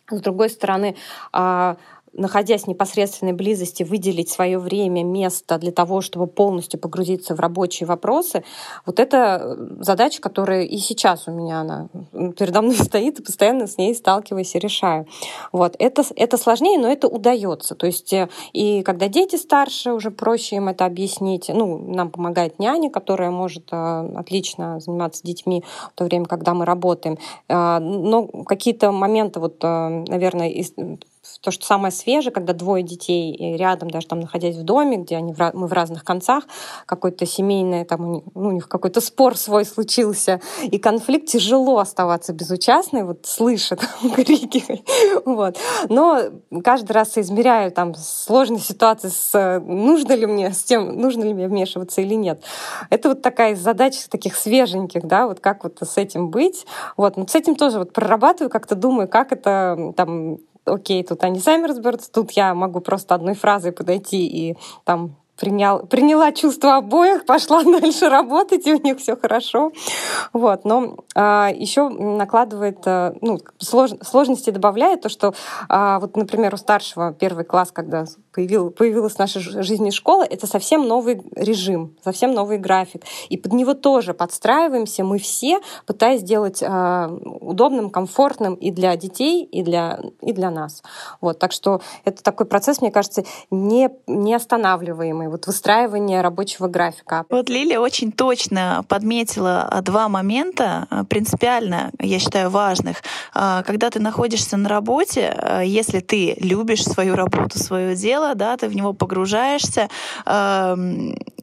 с другой стороны, а, находясь в непосредственной близости, выделить свое время, место для того, чтобы полностью погрузиться в рабочие вопросы, вот это э, задача, которая и сейчас у меня она передо мной стоит, и постоянно с ней сталкиваюсь и решаю. Вот. Это, это сложнее, но это удается. То есть э, и когда дети старше, уже проще им это объяснить. Ну, нам помогает няня, которая может э, отлично заниматься детьми в то время, когда мы работаем. Но какие-то моменты, вот, наверное, то, что самое свежее, когда двое детей рядом, даже там находясь в доме, где они в, мы в разных концах, какой-то семейный, там у них, ну, у них какой-то спор свой случился, и конфликт, тяжело оставаться безучастной, вот слышат крики. Вот. Но каждый раз измеряю там сложные ситуации с нужно ли мне с тем, нужно ли мне вмешиваться или нет. Это вот такая задача таких свеженьких, да, вот как вот с этим быть. Вот. Но с этим тоже вот прорабатываю, как-то думаю, как это там окей, тут они сами разберутся, тут я могу просто одной фразой подойти и там принял, приняла чувство обоих, пошла дальше работать, и у них все хорошо. Вот. Но а, еще накладывает, а, ну, слож, сложности добавляет то, что а, вот, например, у старшего первый класс, когда появилась в нашей жизни школа, это совсем новый режим, совсем новый график. И под него тоже подстраиваемся мы все, пытаясь сделать а, удобным, комфортным и для детей, и для, и для нас. Вот. Так что это такой процесс, мне кажется, не, не останавливаемый вот выстраивание рабочего графика. Вот Лилия очень точно подметила два момента, а, принципиально, я считаю, важных. А, когда ты находишься на работе, если ты любишь свою работу, свое дело, да, ты в него погружаешься,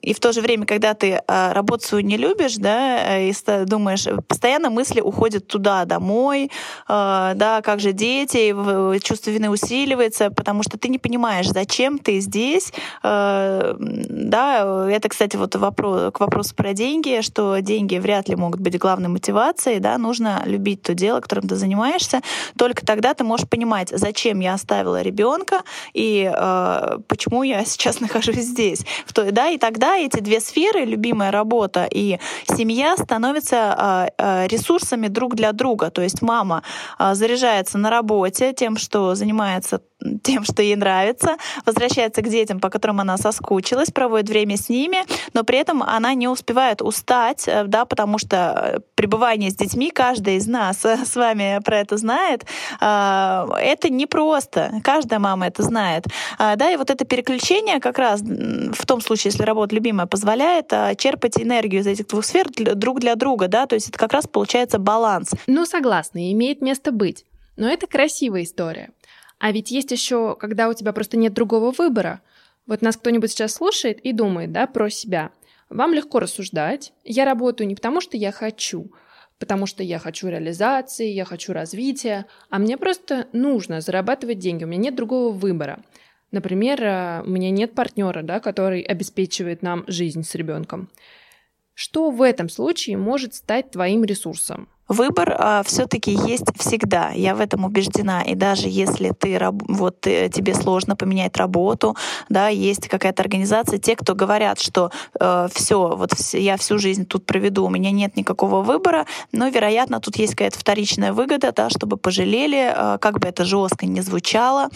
и в то же время, когда ты а, работу не любишь, да, и думаешь, постоянно мысли уходят туда, домой, а, да, как же дети, чувство вины усиливается, потому что ты не понимаешь, зачем ты здесь. Да, это, кстати, вот вопрос, к вопросу про деньги, что деньги вряд ли могут быть главной мотивацией, да, нужно любить то дело, которым ты занимаешься, только тогда ты можешь понимать, зачем я оставила ребенка и э, почему я сейчас нахожусь здесь. В то, да, и тогда эти две сферы, любимая работа и семья, становятся э, э, ресурсами друг для друга. То есть мама э, заряжается на работе тем, что занимается тем, что ей нравится, возвращается к детям, по которым она соскучилась, проводит время с ними, но при этом она не успевает устать, э, да, потому что пребывание с детьми, каждый из нас с вами про это знает, это непросто. Каждая мама это знает. Да, и вот это переключение как раз в том случае, если работа любимая, позволяет а, черпать энергию из этих двух сфер друг для друга, да, то есть это как раз получается баланс. Ну, согласна, имеет место быть. Но это красивая история. А ведь есть еще, когда у тебя просто нет другого выбора. Вот нас кто-нибудь сейчас слушает и думает, да, про себя. Вам легко рассуждать. Я работаю не потому, что я хочу, потому что я хочу реализации, я хочу развития, а мне просто нужно зарабатывать деньги, у меня нет другого выбора. Например, э, у меня нет партнера, да, который обеспечивает нам жизнь с ребенком. Что в этом случае может стать твоим ресурсом? Выбор а, все-таки есть всегда. Я в этом убеждена. И даже если ты вот э, тебе сложно поменять работу, да, есть какая-то организация, те, кто говорят, что э, все, вот я всю жизнь тут проведу, у меня нет никакого выбора, но, вероятно, тут есть какая-то вторичная выгода, да, чтобы пожалели, э, как бы это жестко не звучало,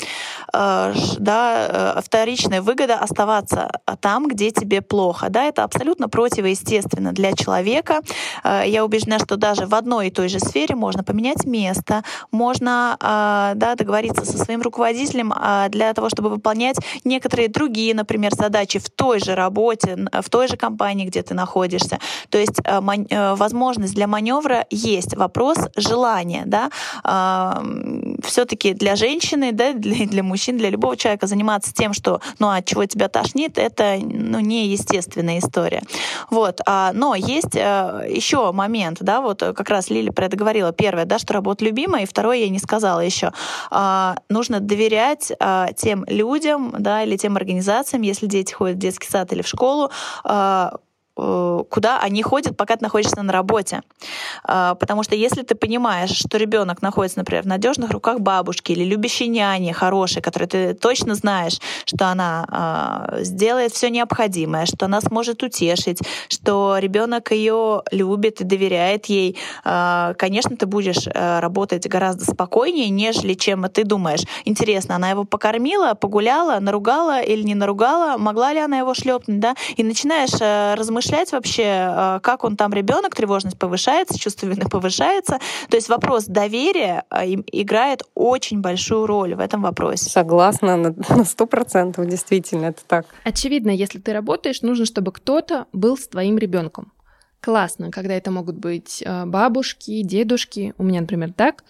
э, да, э, вторичная выгода оставаться там, где тебе плохо, да, это абсолютно противоестественно для человека. Э, я убеждена, что даже в одной одной и той же сфере можно поменять место, можно а, да, договориться со своим руководителем а, для того, чтобы выполнять некоторые другие, например, задачи в той же работе, в той же компании, где ты находишься. То есть а, э, возможность для маневра есть. Вопрос желания. Да? Все-таки для женщины, да, для, мужчин, для любого человека заниматься тем, что ну, от чего тебя тошнит, это ну, не естественная история. Вот. Но есть э, еще момент, да, вот как раз Лили про это говорила. Первое, да, что работа любимая, и второе, я не сказала еще. А, нужно доверять а, тем людям, да, или тем организациям, если дети ходят в детский сад или в школу, а, куда они ходят, пока ты находишься на работе. А, потому что если ты понимаешь, что ребенок находится, например, в надежных руках бабушки или любящей няни хорошей, которой ты точно знаешь, что она а, сделает все необходимое, что она сможет утешить, что ребенок ее любит и доверяет ей, а, конечно, ты будешь э, работать гораздо спокойнее, нежели чем ты думаешь. Интересно, она его покормила, погуляла, наругала или не наругала, могла ли она его шлепнуть, да? И начинаешь э, размышлять размышлять вообще, а, как он там ребенок, тревожность повышается, чувство вины повышается. То есть вопрос доверия а, играет очень большую роль в этом вопросе. Согласна на сто процентов, действительно, это так. Очевидно, если ты работаешь, нужно, чтобы кто-то был с твоим ребенком. Классно, когда это могут быть а, бабушки, дедушки. У меня, например, так.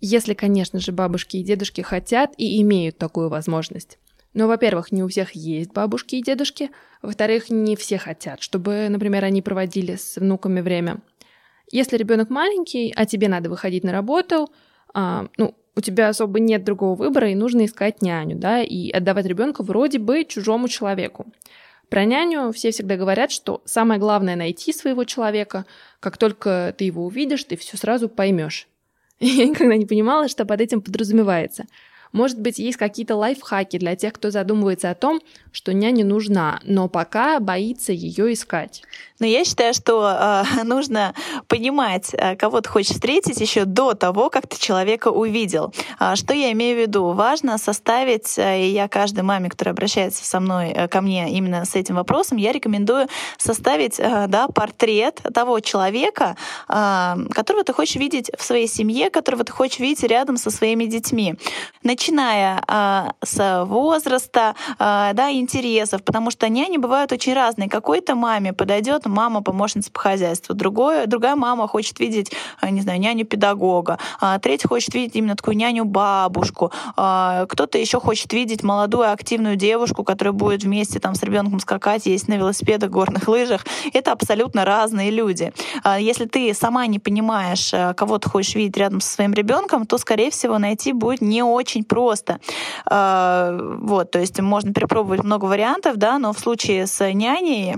Если, конечно же, бабушки и дедушки хотят и имеют такую возможность. Но, во-первых, не у всех есть бабушки и дедушки, во-вторых, не все хотят, чтобы, например, они проводили с внуками время. Если ребенок маленький, а тебе надо выходить на работу, а, ну, у тебя особо нет другого выбора, и нужно искать няню, да, и отдавать ребенка вроде бы чужому человеку. Про няню все всегда говорят, что самое главное найти своего человека. Как только ты его увидишь, ты все сразу поймешь. Я никогда не понимала, что под этим подразумевается. Может быть, есть какие-то лайфхаки для тех, кто задумывается о том, что няня нужна, но пока боится ее искать. Но я считаю, что э, нужно понимать, э, кого ты хочешь встретить еще до того, как ты человека увидел. А, что я имею в виду? Важно составить, э, и я каждой маме, которая обращается со мной, э, ко мне именно с этим вопросом, я рекомендую составить да, портрет того человека, которого ты хочешь видеть в своей семье, которого ты хочешь видеть рядом со своими детьми. Начиная с возраста, да, интересов, потому что няни бывают очень разные. Какой-то маме подойдет мама помощница по хозяйству, другое, другая мама хочет видеть, не знаю, няню педагога, третья хочет видеть именно такую няню бабушку, кто-то еще хочет видеть молодую активную девушку, которая будет вместе там с ребенком скакать, есть на велосипедах, горных лыжах. Это абсолютно разные люди. Если ты сама не понимаешь, кого ты хочешь видеть рядом со своим ребенком, то, скорее всего, найти будет не очень просто. Вот, то есть можно перепробовать много вариантов, да, но в случае с няней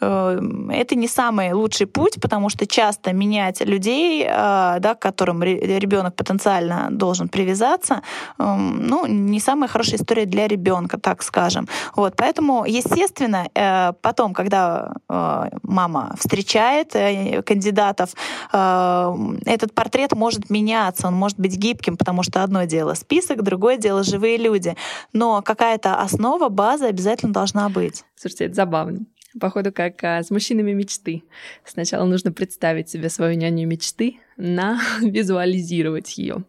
э, это не самый лучший путь, потому что часто менять людей, да, к которым ребенок потенциально должен привязаться, ну, не самая хорошая история для ребенка, так скажем. Вот, поэтому, естественно, э, потом, когда э, мама встречает э, кандидатов, этот портрет может меняться, он может быть гибким, потому что одно дело список, другое дело живые люди. Но какая-то основа, база обязательно должна быть. Слушайте, это забавно. Походу, как а, с мужчинами мечты. Сначала нужно представить себе свою няню мечты, на визуализировать ее.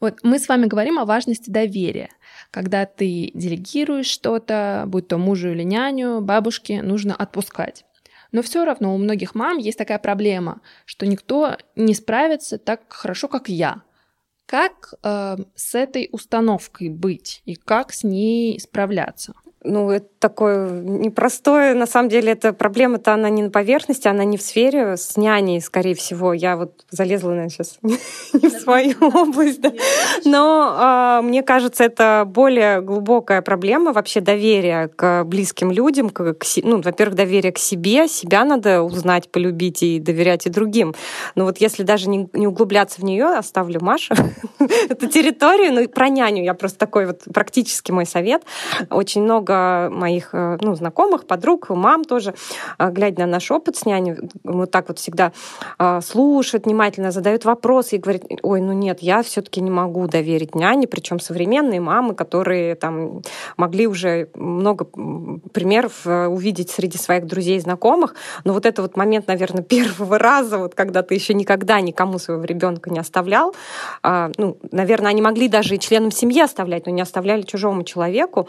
Вот мы с вами говорим о важности доверия. Когда ты делегируешь что-то, будь то мужу или няню, бабушке, нужно отпускать. Но все равно у многих мам есть такая проблема, что никто не справится так хорошо, как я. Как э, с этой установкой быть и как с ней справляться? Ну, это такое непростое. На самом деле, эта проблема-то, она не на поверхности, она не в сфере с няней, скорее всего. Я вот залезла, наверное, сейчас не в свою область, да. Но э, мне кажется, это более глубокая проблема вообще доверия к близким людям, к, ну, во-первых, доверие к себе, себя надо узнать, полюбить и доверять и другим. Но вот если даже не, не углубляться в нее, оставлю Машу эту территорию, ну, про няню я просто такой вот практически мой совет. Очень много моих э, ну, знакомых, подруг, мам тоже, э, глядя на наш опыт с няней, вот так вот всегда э, слушают внимательно, задают вопросы и говорят, ой, ну нет, я все-таки не могу доверить няне, причем современные мамы, которые там могли уже много примеров увидеть среди своих друзей и знакомых, но вот это вот момент, наверное, первого раза, вот когда ты еще никогда никому своего ребенка не оставлял, ну, наверное, они могли даже и членам семьи оставлять, но не оставляли чужому человеку,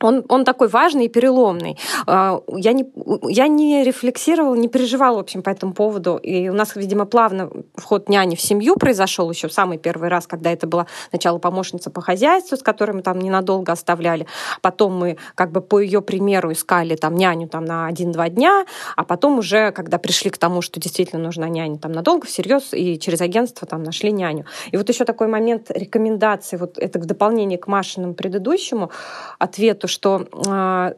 он, он такой важный и переломный. А, я не, я не рефлексировала, не переживала, в общем, по этому поводу. И у нас, видимо, плавно вход няни в семью произошел еще в самый первый раз, когда это была сначала помощница по хозяйству, с которой мы там ненадолго оставляли. Потом мы как бы по ее примеру искали там няню там на один-два дня, а потом уже, когда пришли к тому, что действительно нужна няня там надолго, всерьез, и через агентство там нашли няню. И вот еще такой момент рекомендации, вот это в дополнение к Машиному предыдущему ответу, что а,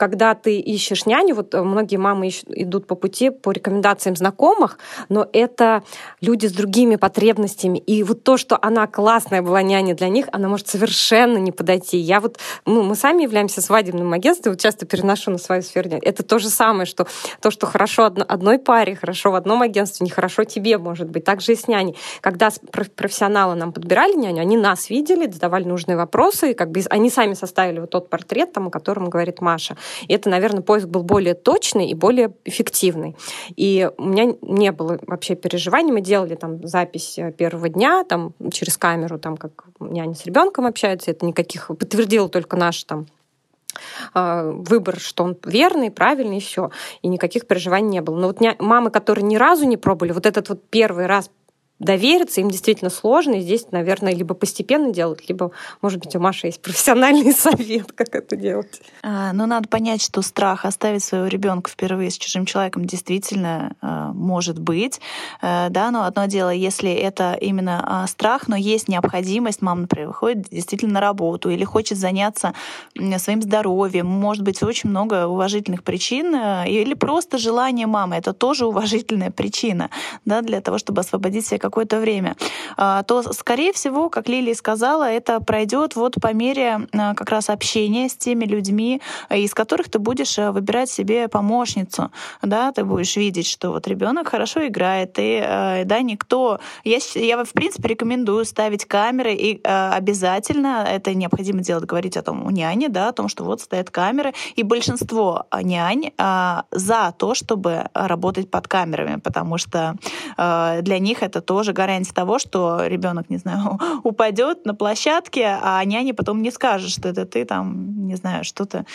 когда ты ищешь няню, вот э, многие мамы идут по пути по рекомендациям знакомых, но это люди с другими потребностями. И вот то, что она классная была няня для них, она может совершенно не подойти. Я вот, ну, мы сами являемся свадебным агентством, вот часто переношу на свою сферу. Это то же самое, что то, что хорошо одной паре, хорошо в одном агентстве, нехорошо тебе, может быть. Так же и с няней. Когда профессионалы нам подбирали няню, они нас видели, задавали нужные вопросы, и как бы они сами составили вот тот портрет, там, о котором говорит Маша. И это, наверное, поиск был более точный и более эффективный. И у меня не было вообще переживаний. Мы делали там запись э, первого дня там, через камеру, там, как няня с ребенком общается. Это никаких... Подтвердила только наш там э, выбор, что он верный, правильный, и все. И никаких переживаний не было. Но вот мамы, которые ни разу не пробовали, вот этот вот первый раз довериться, им действительно сложно, и здесь, наверное, либо постепенно делать, либо, может быть, у Маши есть профессиональный совет, как это делать. А, но надо понять, что страх оставить своего ребенка впервые с чужим человеком действительно а, может быть, а, да, но одно дело, если это именно а, страх, но есть необходимость, мама, например, выходит действительно на работу или хочет заняться своим здоровьем, может быть, очень много уважительных причин, а, или просто желание мамы, это тоже уважительная причина, да, для того, чтобы освободить себя какое-то время, а, то, скорее всего, как Лилия сказала, это пройдет вот по мере а, как раз общения с теми людьми, из которых ты будешь а, выбирать себе помощницу. Да, ты будешь видеть, что вот ребенок хорошо играет, и да, никто... Я, я в принципе, рекомендую ставить камеры, и обязательно это необходимо делать, говорить о том у няни, да, о том, что вот стоят камеры, и большинство нянь за то, чтобы работать под камерами, потому что для них это то, тоже гарантия того, что ребенок, не знаю, упадет на площадке, а няня потом не скажет, что это ты там, не знаю, что-то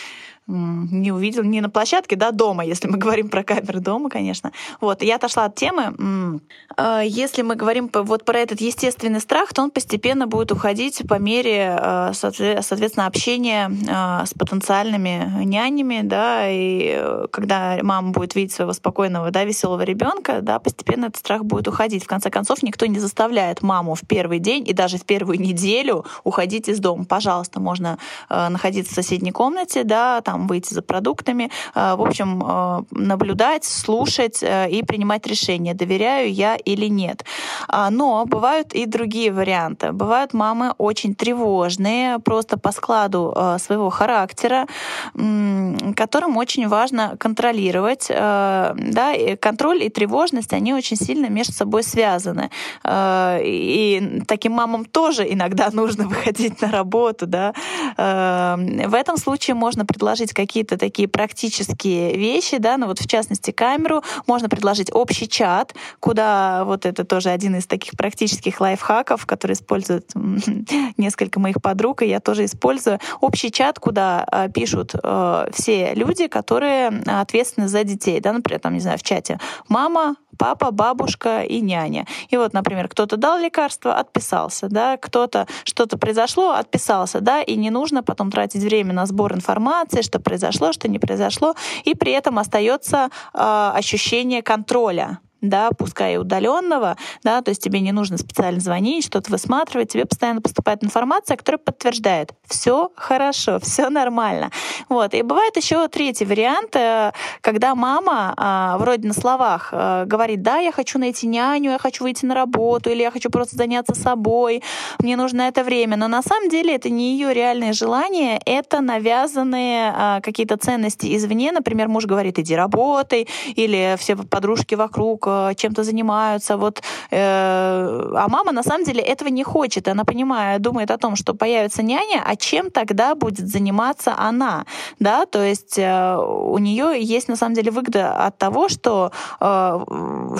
не увидел, не на площадке, да, дома, если мы говорим про камеры дома, конечно. Вот, я отошла от темы. А, если мы говорим вот про этот естественный страх, то он постепенно будет уходить по мере, а, соответственно, общения а, с потенциальными нянями, да, и э, когда мама будет видеть своего спокойного, да, веселого ребенка, да, постепенно этот страх будет уходить. В конце концов, никто не заставляет маму в первый день и даже в первую неделю уходить из дома. Пожалуйста, можно находиться в соседней комнате, да, там там выйти за продуктами. А, в общем, а, наблюдать, слушать э, и принимать решения, доверяю я или нет. А, но бывают и другие варианты. Бывают мамы очень тревожные, просто по складу своего характера, которым очень важно контролировать. Да, и контроль и тревожность, они очень сильно между собой связаны. И таким мамам тоже иногда нужно выходить на работу. Да. В этом случае можно предложить предложить какие-то такие практические вещи, да, ну вот в частности камеру, можно предложить общий чат, куда вот это тоже один из таких практических лайфхаков, который используют несколько моих подруг, и я тоже использую. Общий чат, куда а, пишут э, все люди, которые ответственны за детей, да, например, там, не знаю, в чате мама, папа, бабушка и няня. И вот, например, кто-то дал лекарство, отписался, да, кто-то что-то произошло, отписался, да, и не нужно потом тратить время на сбор информации, что произошло, что не произошло, и при этом остается э, ощущение контроля да, пускай и удаленного, да, то есть тебе не нужно специально звонить, что-то высматривать, тебе постоянно поступает информация, которая подтверждает, все хорошо, все нормально. Вот. И бывает еще третий вариант, э, когда мама а, вроде на словах а, говорит, да, я хочу найти няню, я хочу выйти на работу, или я хочу просто заняться собой, мне нужно это время, но на самом деле это не ее реальное желание, это навязанные а, какие-то ценности извне, например, муж говорит, иди работай, или все подружки вокруг Э, чем-то занимаются. Вот, э, а мама на самом деле этого не хочет. Она понимает, думает о том, что появится няня, а чем тогда будет заниматься она? Да, то есть э, у нее есть на самом деле выгода от того, что э,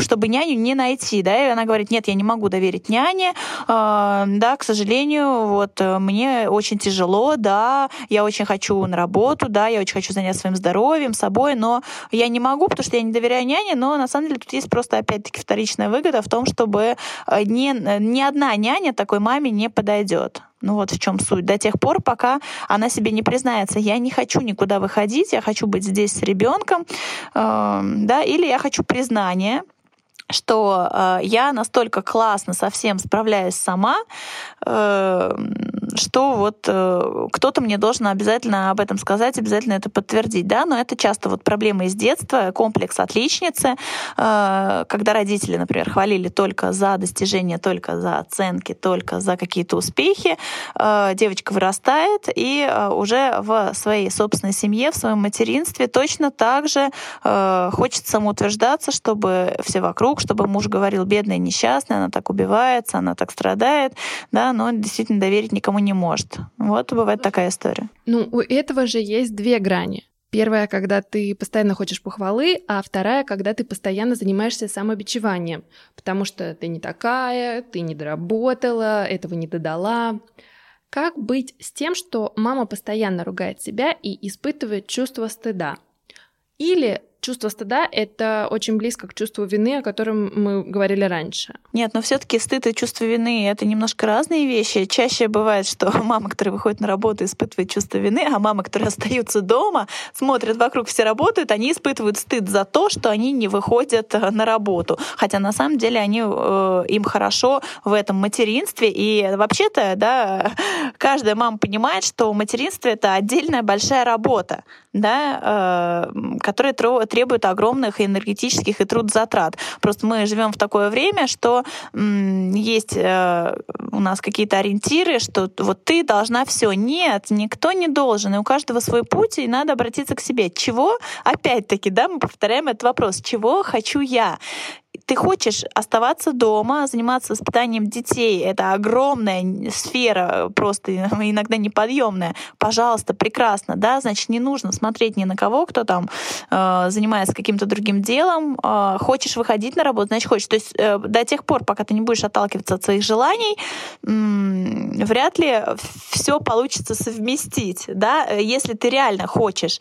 чтобы няню не найти, да, и она говорит, нет, я не могу доверить няне, э, да, к сожалению, вот э, мне очень тяжело, да, я очень хочу на работу, да, я очень хочу заняться своим здоровьем, собой, но я не могу, потому что я не доверяю няне, но на самом деле тут есть просто, опять-таки, вторичная выгода в том, чтобы э, ни, ни одна няня такой маме не подойдет. Ну вот в чем суть. До тех пор, пока она себе не признается, я не хочу никуда выходить, я хочу быть здесь с ребенком, э, да, или я хочу признания, что э, я настолько классно со всем справляюсь сама, э, что вот э, кто-то мне должен обязательно об этом сказать, обязательно это подтвердить, да, но это часто вот проблемы из детства, комплекс отличницы, э, когда родители, например, хвалили только за достижения, только за оценки, только за какие-то успехи, э, девочка вырастает и э, уже в своей собственной семье, в своем материнстве точно так же э, хочет самоутверждаться, чтобы все вокруг, чтобы муж говорил, бедная, несчастная, она так убивается, она так страдает, да, но действительно доверить никому не может. Вот бывает такая история. Ну, у этого же есть две грани. Первая, когда ты постоянно хочешь похвалы, а вторая, когда ты постоянно занимаешься самобичеванием, потому что ты не такая, ты не доработала, этого не додала. Как быть с тем, что мама постоянно ругает себя и испытывает чувство стыда? Или чувство стыда — это очень близко к чувству вины, о котором мы говорили раньше. Нет, но все таки стыд и чувство вины — это немножко разные вещи. Чаще бывает, что мама, которая выходит на работу, испытывает чувство вины, а мама, которая остается дома, смотрит вокруг, все работают, они испытывают стыд за то, что они не выходят э, на работу. Хотя на самом деле они, э, им хорошо в этом материнстве. И вообще-то, да, каждая мама понимает, что материнство — это отдельная большая работа, да, э, которая требует огромных энергетических и трудозатрат. Просто мы живем в такое время, что есть э, у нас какие-то ориентиры, что вот ты должна все. Нет, никто не должен. И у каждого свой путь, и надо обратиться к себе. Чего? Опять-таки, да, мы повторяем этот вопрос. Чего хочу я? Ты хочешь оставаться дома, заниматься воспитанием детей, это огромная сфера, просто иногда неподъемная. Пожалуйста, прекрасно, да, значит, не нужно смотреть ни на кого, кто там э, занимается каким-то другим делом. Э, хочешь выходить на работу, значит, хочешь. То есть э, до тех пор, пока ты не будешь отталкиваться от своих желаний, э, вряд ли все получится совместить, да, если ты реально хочешь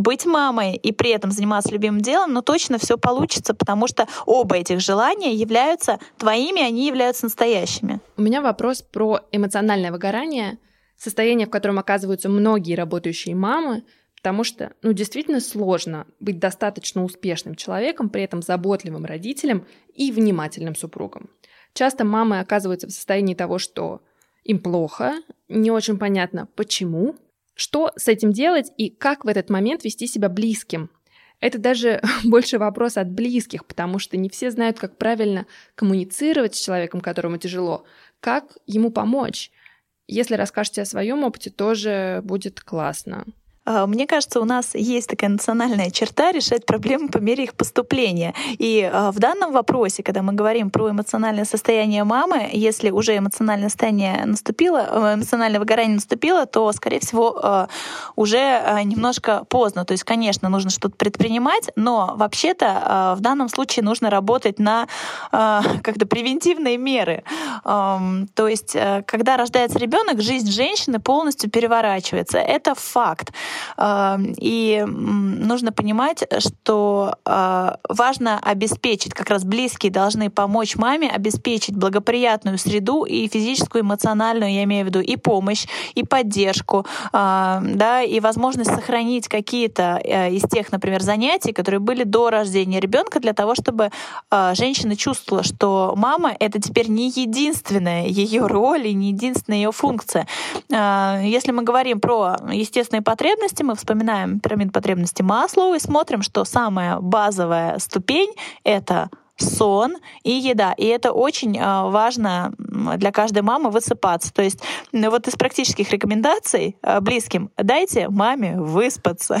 быть мамой и при этом заниматься любимым делом, но точно все получится, потому что оба этих желания являются твоими, они являются настоящими. У меня вопрос про эмоциональное выгорание, состояние, в котором оказываются многие работающие мамы, потому что, ну, действительно сложно быть достаточно успешным человеком, при этом заботливым родителем и внимательным супругом. Часто мамы оказываются в состоянии того, что им плохо, не очень понятно, почему, что с этим делать и как в этот момент вести себя близким? Это даже больше вопрос от близких, потому что не все знают, как правильно коммуницировать с человеком, которому тяжело, как ему помочь. Если расскажете о своем опыте, тоже будет классно. А, мне кажется, у нас есть такая национальная черта решать проблемы по мере их поступления. И а, в данном вопросе, когда мы говорим про эмоциональное состояние мамы, если уже эмоциональное состояние наступило, э, эмоциональное выгорание наступило, то, скорее всего, а, уже немножко поздно. То есть, конечно, нужно что-то предпринимать, но вообще-то в данном случае нужно работать на как-то превентивные меры. То есть, э, когда рождается ребенок, жизнь женщины полностью переворачивается. Это факт. И нужно понимать, что а, важно обеспечить, как раз близкие должны помочь маме обеспечить благоприятную среду и физическую, эмоциональную, я имею в виду, и помощь, и поддержку, а, да, и возможность сохранить какие-то э, из тех, например, занятий, которые были до рождения ребенка, для того, чтобы а, женщина чувствовала, что мама — это теперь не единственная ее роль и не единственная ее функция. Если мы говорим про естественные потребности, потребности, мы вспоминаем пирамиду потребностей Маслоу и смотрим, что самая базовая ступень — это сон и еда. И это очень а, важно для каждой мамы высыпаться. То есть вот из практических рекомендаций а, близким дайте маме выспаться.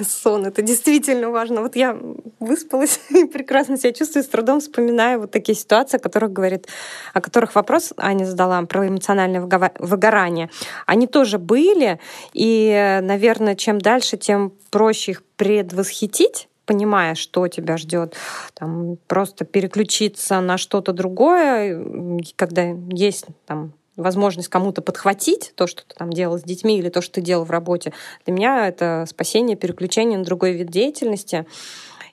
Сон, это действительно важно. Вот я выспалась и прекрасно себя чувствую, с трудом вспоминаю вот такие ситуации, о которых говорит, о которых вопрос Аня задала про эмоциональное выгорание. Они тоже были, и, наверное, чем дальше, тем проще их предвосхитить, понимая, что тебя ждет, там, просто переключиться на что-то другое, когда есть там, возможность кому-то подхватить то, что ты там делал с детьми или то, что ты делал в работе, для меня это спасение, переключение на другой вид деятельности.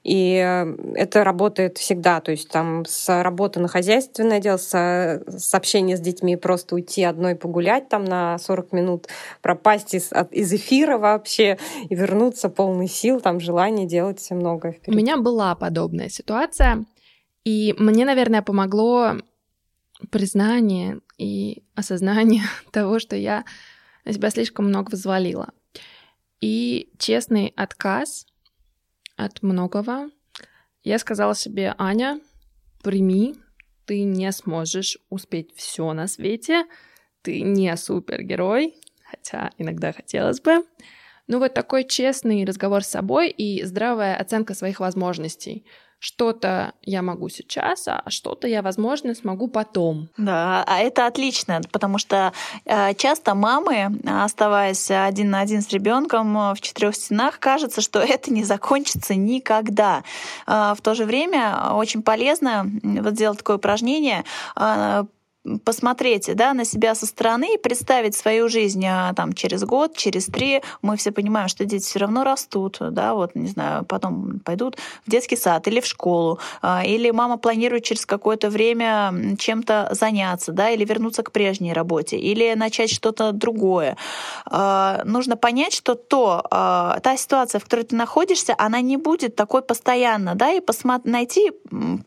И э, это работает всегда. То есть там с работы на хозяйственное дело, с, с общения с детьми, просто уйти одной погулять там на 40 минут, пропасть из, из эфира вообще и вернуться полный сил, там желание делать все много. Вперед. У меня была подобная ситуация, и мне, наверное, помогло признание и осознание того, что я себя слишком много взвалила. И честный отказ от многого. Я сказала себе, Аня, прими, ты не сможешь успеть все на свете, ты не супергерой, хотя иногда хотелось бы. Ну вот такой честный разговор с собой и здравая оценка своих возможностей – что-то я могу сейчас, а что-то я, возможно, смогу потом. Да, а это отлично, потому что э, часто мамы, оставаясь один на один с ребенком э, в четырех стенах, кажется, что это не закончится никогда. Э, в то же время очень полезно вот сделать такое упражнение посмотреть да, на себя со стороны и представить свою жизнь а, там, через год, через три. Мы все понимаем, что дети все равно растут, да, вот, не знаю, потом пойдут в детский сад или в школу, а, или мама планирует через какое-то время чем-то заняться, да, или вернуться к прежней работе, или начать что-то другое. А, нужно понять, что то, та ситуация, в которой ты находишься, она не будет такой постоянно, да, и посмотри, найти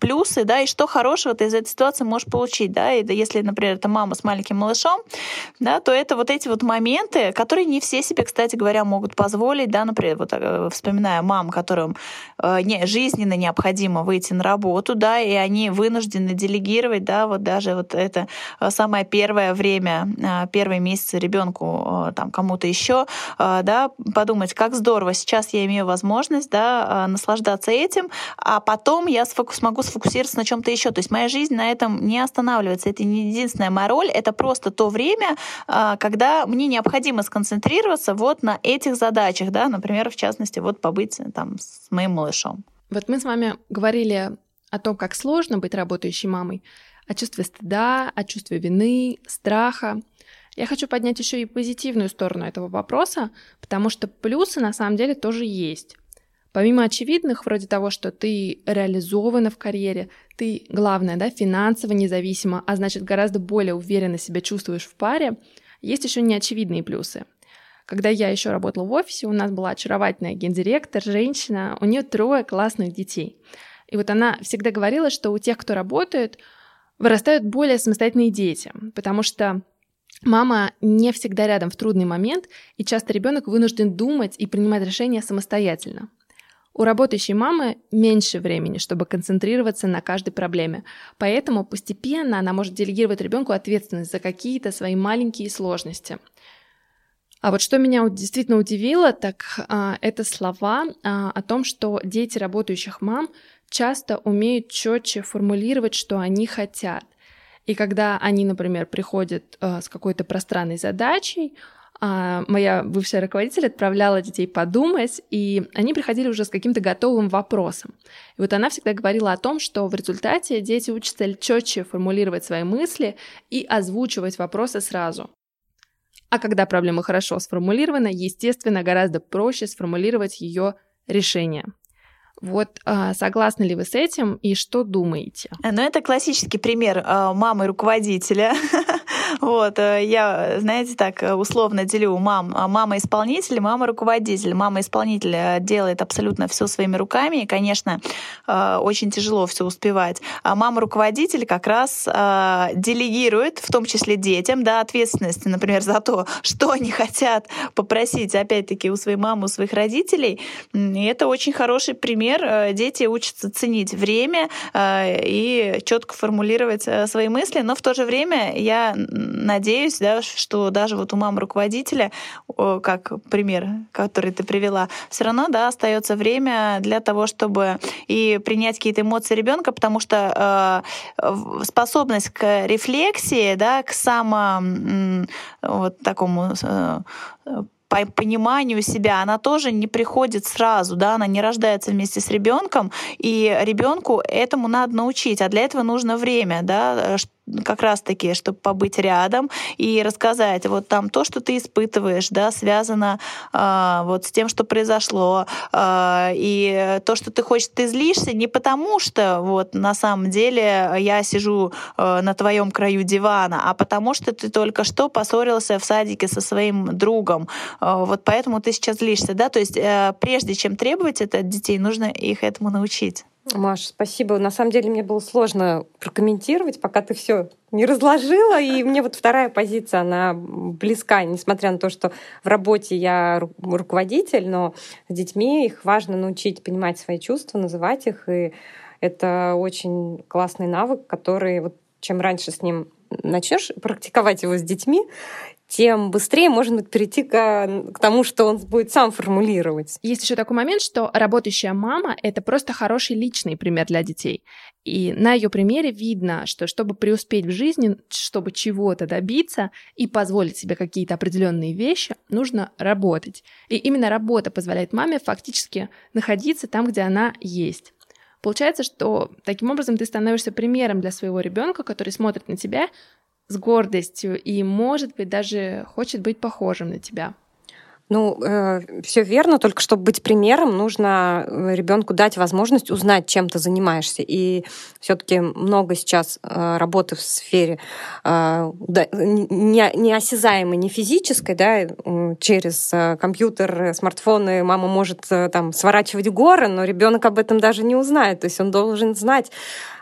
плюсы, да, и что хорошего ты из этой ситуации можешь получить, да, и если если, например, это мама с маленьким малышом, да, то это вот эти вот моменты, которые не все себе, кстати говоря, могут позволить, да, например, вот э, вспоминая мам, которым э, не, жизненно необходимо выйти на работу, да, и они вынуждены делегировать, да, вот даже вот это э, самое первое время, первые месяцы ребенку, там, кому-то еще, да, подумать, как здорово, сейчас я имею возможность, да, наслаждаться этим, а потом я сфокус, смогу сфокусироваться на чем-то еще. То есть моя жизнь на этом не останавливается. Это не единственная моя роль, это просто то время, а, когда мне необходимо сконцентрироваться вот на этих задачах, да, например, в частности, вот побыть там с моим малышом. Вот мы с вами говорили о том, как сложно быть работающей мамой, о чувстве стыда, о чувстве вины, страха. Я хочу поднять еще и позитивную сторону этого вопроса, потому что плюсы на самом деле тоже есть. Помимо очевидных, вроде того, что ты реализована в карьере, ты, главное, да, финансово независима, а значит гораздо более уверенно себя чувствуешь в паре, есть еще неочевидные плюсы. Когда я еще работала в офисе, у нас была очаровательная гендиректор, женщина, у нее трое классных детей. И вот она всегда говорила, что у тех, кто работает, вырастают более самостоятельные дети, потому что мама не всегда рядом в трудный момент, и часто ребенок вынужден думать и принимать решения самостоятельно. У работающей мамы меньше времени, чтобы концентрироваться на каждой проблеме, поэтому постепенно она может делегировать ребенку ответственность за какие-то свои маленькие сложности. А вот что меня действительно удивило, так а, это слова а, о том, что дети работающих мам часто умеют четче формулировать, что они хотят. И когда они, например, приходят а, с какой-то пространной задачей, моя бывшая руководитель отправляла детей подумать, и они приходили уже с каким-то готовым вопросом. И вот она всегда говорила о том, что в результате дети учатся четче формулировать свои мысли и озвучивать вопросы сразу. А когда проблема хорошо сформулирована, естественно, гораздо проще сформулировать ее решение. Вот а, согласны ли вы с этим и что думаете? Ну, это классический пример а, мамы руководителя. Вот, э, я, знаете, так э, условно делю мам, а мама исполнитель, мама руководитель. Мама исполнитель э, делает абсолютно все своими руками, и, конечно, очень тяжело все успевать. А мама руководитель как раз делегирует, в том числе детям, да, ответственность, например, за то, что они хотят попросить, опять-таки, у своей мамы, у своих родителей. И это очень хороший пример. Дети учатся ценить время и четко формулировать свои мысли, но в то же время я надеюсь, да, что даже вот у мамы руководителя, как пример, который ты привела, все равно да, остается время для того, чтобы и принять какие-то эмоции ребенка, потому что э, способность к рефлексии, да, к само вот такому э, по пониманию себя, она тоже не приходит сразу, да, она не рождается вместе с ребенком, и ребенку этому надо научить, а для этого нужно время, да, как раз-таки, чтобы побыть рядом и рассказать, вот там то, что ты испытываешь, да, связано э, вот с тем, что произошло, э, и то, что ты хочешь, ты злишься не потому, что вот на самом деле я сижу э, на твоем краю дивана, а потому что ты только что поссорился в садике со своим другом, э, вот поэтому ты сейчас злишься, да, то есть э, прежде чем требовать это от детей, нужно их этому научить. Маш, спасибо. На самом деле мне было сложно прокомментировать, пока ты все не разложила. И мне вот вторая позиция, она близка, несмотря на то, что в работе я руководитель, но с детьми их важно научить понимать свои чувства, называть их. И это очень классный навык, который вот чем раньше с ним начнешь практиковать его с детьми, тем быстрее можно будет перейти к, к тому, что он будет сам формулировать. Есть еще такой момент, что работающая мама — это просто хороший личный пример для детей. И на ее примере видно, что чтобы преуспеть в жизни, чтобы чего-то добиться и позволить себе какие-то определенные вещи, нужно работать. И именно работа позволяет маме фактически находиться там, где она есть. Получается, что таким образом ты становишься примером для своего ребенка, который смотрит на тебя с гордостью и, может быть, даже хочет быть похожим на тебя. Ну, э, все верно, только чтобы быть примером, нужно э, ребенку дать возможность узнать, чем ты занимаешься. И все-таки много сейчас э, работы в сфере э, да, не, не осязаемой, не физической, да, через э, компьютер, смартфоны мама может э, там сворачивать горы, но ребенок об этом даже не узнает. То есть он должен знать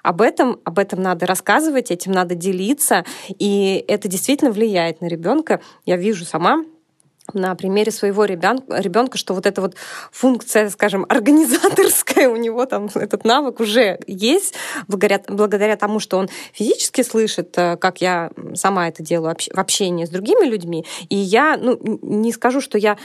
об этом, об этом надо рассказывать, этим надо делиться, и это действительно влияет на ребенка. Я вижу сама, на примере своего ребенка, что вот эта вот функция, скажем, организаторская у него там этот навык уже есть благодаря, благодаря тому, что он физически слышит, э, как я сама это делаю в общении с другими людьми. И я, ну, не скажу, что я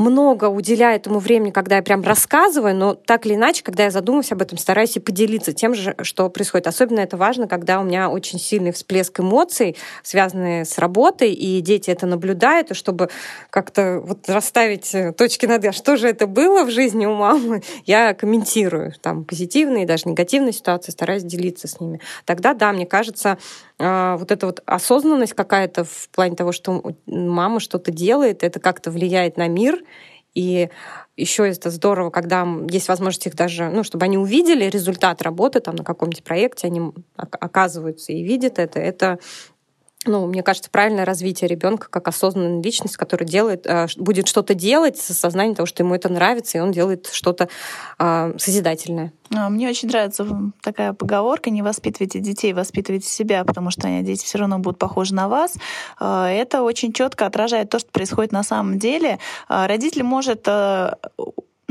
много уделяю этому времени, когда я прям рассказываю, но так или иначе, когда я задумываюсь об этом, стараюсь и поделиться тем же, что происходит. Особенно это важно, когда у меня очень сильный всплеск эмоций, связанные с работой, и дети это наблюдают, и чтобы как-то вот расставить э, точки над а что же это было в жизни у мамы, я комментирую там позитивные, даже негативные ситуации, стараюсь делиться с ними. Тогда, да, мне кажется, вот эта вот осознанность какая-то в плане того, что мама что-то делает, это как-то влияет на мир, и еще это здорово, когда есть возможность их даже, ну, чтобы они увидели результат работы там на каком-нибудь проекте, они оказываются и видят это. Это ну, мне кажется, правильное развитие ребенка как осознанная личность, которая делает, э, будет что-то делать с сознанием того, что ему это нравится, и он делает что-то э, созидательное. А, мне очень нравится такая поговорка «не воспитывайте детей, воспитывайте себя», потому что дети все равно будут похожи на вас. А, это очень четко отражает то, что происходит на самом деле. А, родитель может э,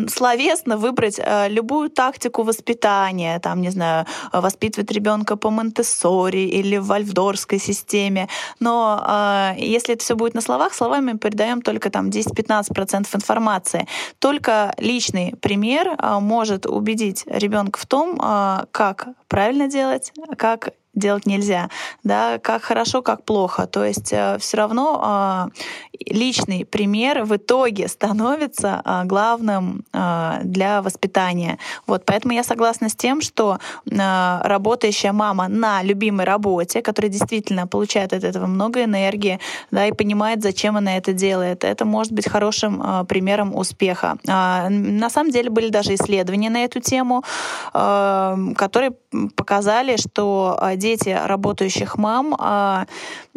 словесно выбрать э, любую тактику воспитания, там, не знаю, воспитывать ребенка по Монтессори или в вальфдорской системе. Но э, если это все будет на словах, словами передаем только там 10-15% информации. Только личный пример э, может убедить ребенка в том, как правильно делать, как делать нельзя, да, как хорошо, как плохо. То есть э, все равно э, личный пример в итоге становится э, главным э, для воспитания. Вот, поэтому я согласна с тем, что э, работающая мама на любимой работе, которая действительно получает от этого много энергии, да, и понимает, зачем она это делает, это может быть хорошим э, примером успеха. Э, на самом деле были даже исследования на эту тему, э, которые показали, что э, дети работающих мам а,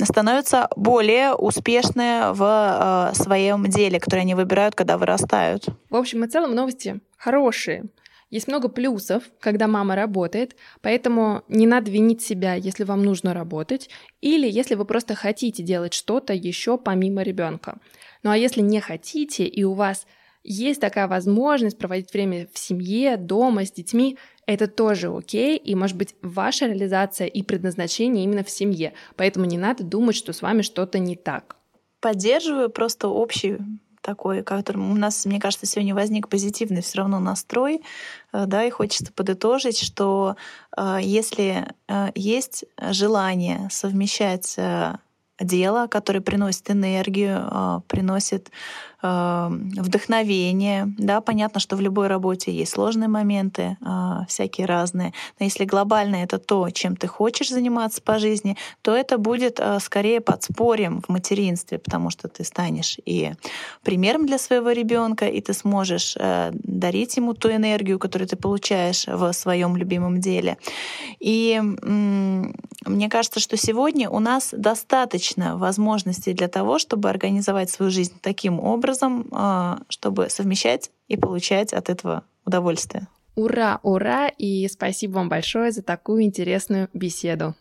становятся более успешны в а, своем деле, которое они выбирают, когда вырастают. В общем и целом новости хорошие. Есть много плюсов, когда мама работает, поэтому не надо винить себя, если вам нужно работать, или если вы просто хотите делать что-то еще помимо ребенка. Ну а если не хотите, и у вас есть такая возможность проводить время в семье, дома, с детьми, это тоже окей, и может быть ваша реализация и предназначение именно в семье, поэтому не надо думать, что с вами что-то не так. Поддерживаю просто общий такой, которым у нас, мне кажется, сегодня возник позитивный все равно настрой, э, да, и хочется подытожить, что э, если э, есть желание совмещать дело, которое приносит энергию, приносит вдохновение. Да, понятно, что в любой работе есть сложные моменты, а, всякие разные. Но если глобально это то, чем ты хочешь заниматься по жизни, то это будет а, скорее подспорьем в материнстве, потому что ты станешь и примером для своего ребенка, и ты сможешь э, дарить ему ту энергию, которую ты получаешь в своем любимом деле. И мне кажется, что сегодня у нас достаточно возможностей для того, чтобы организовать свою жизнь таким образом, образом, а, чтобы совмещать и получать от этого удовольствие. Ура, ура! И спасибо вам большое за такую интересную беседу.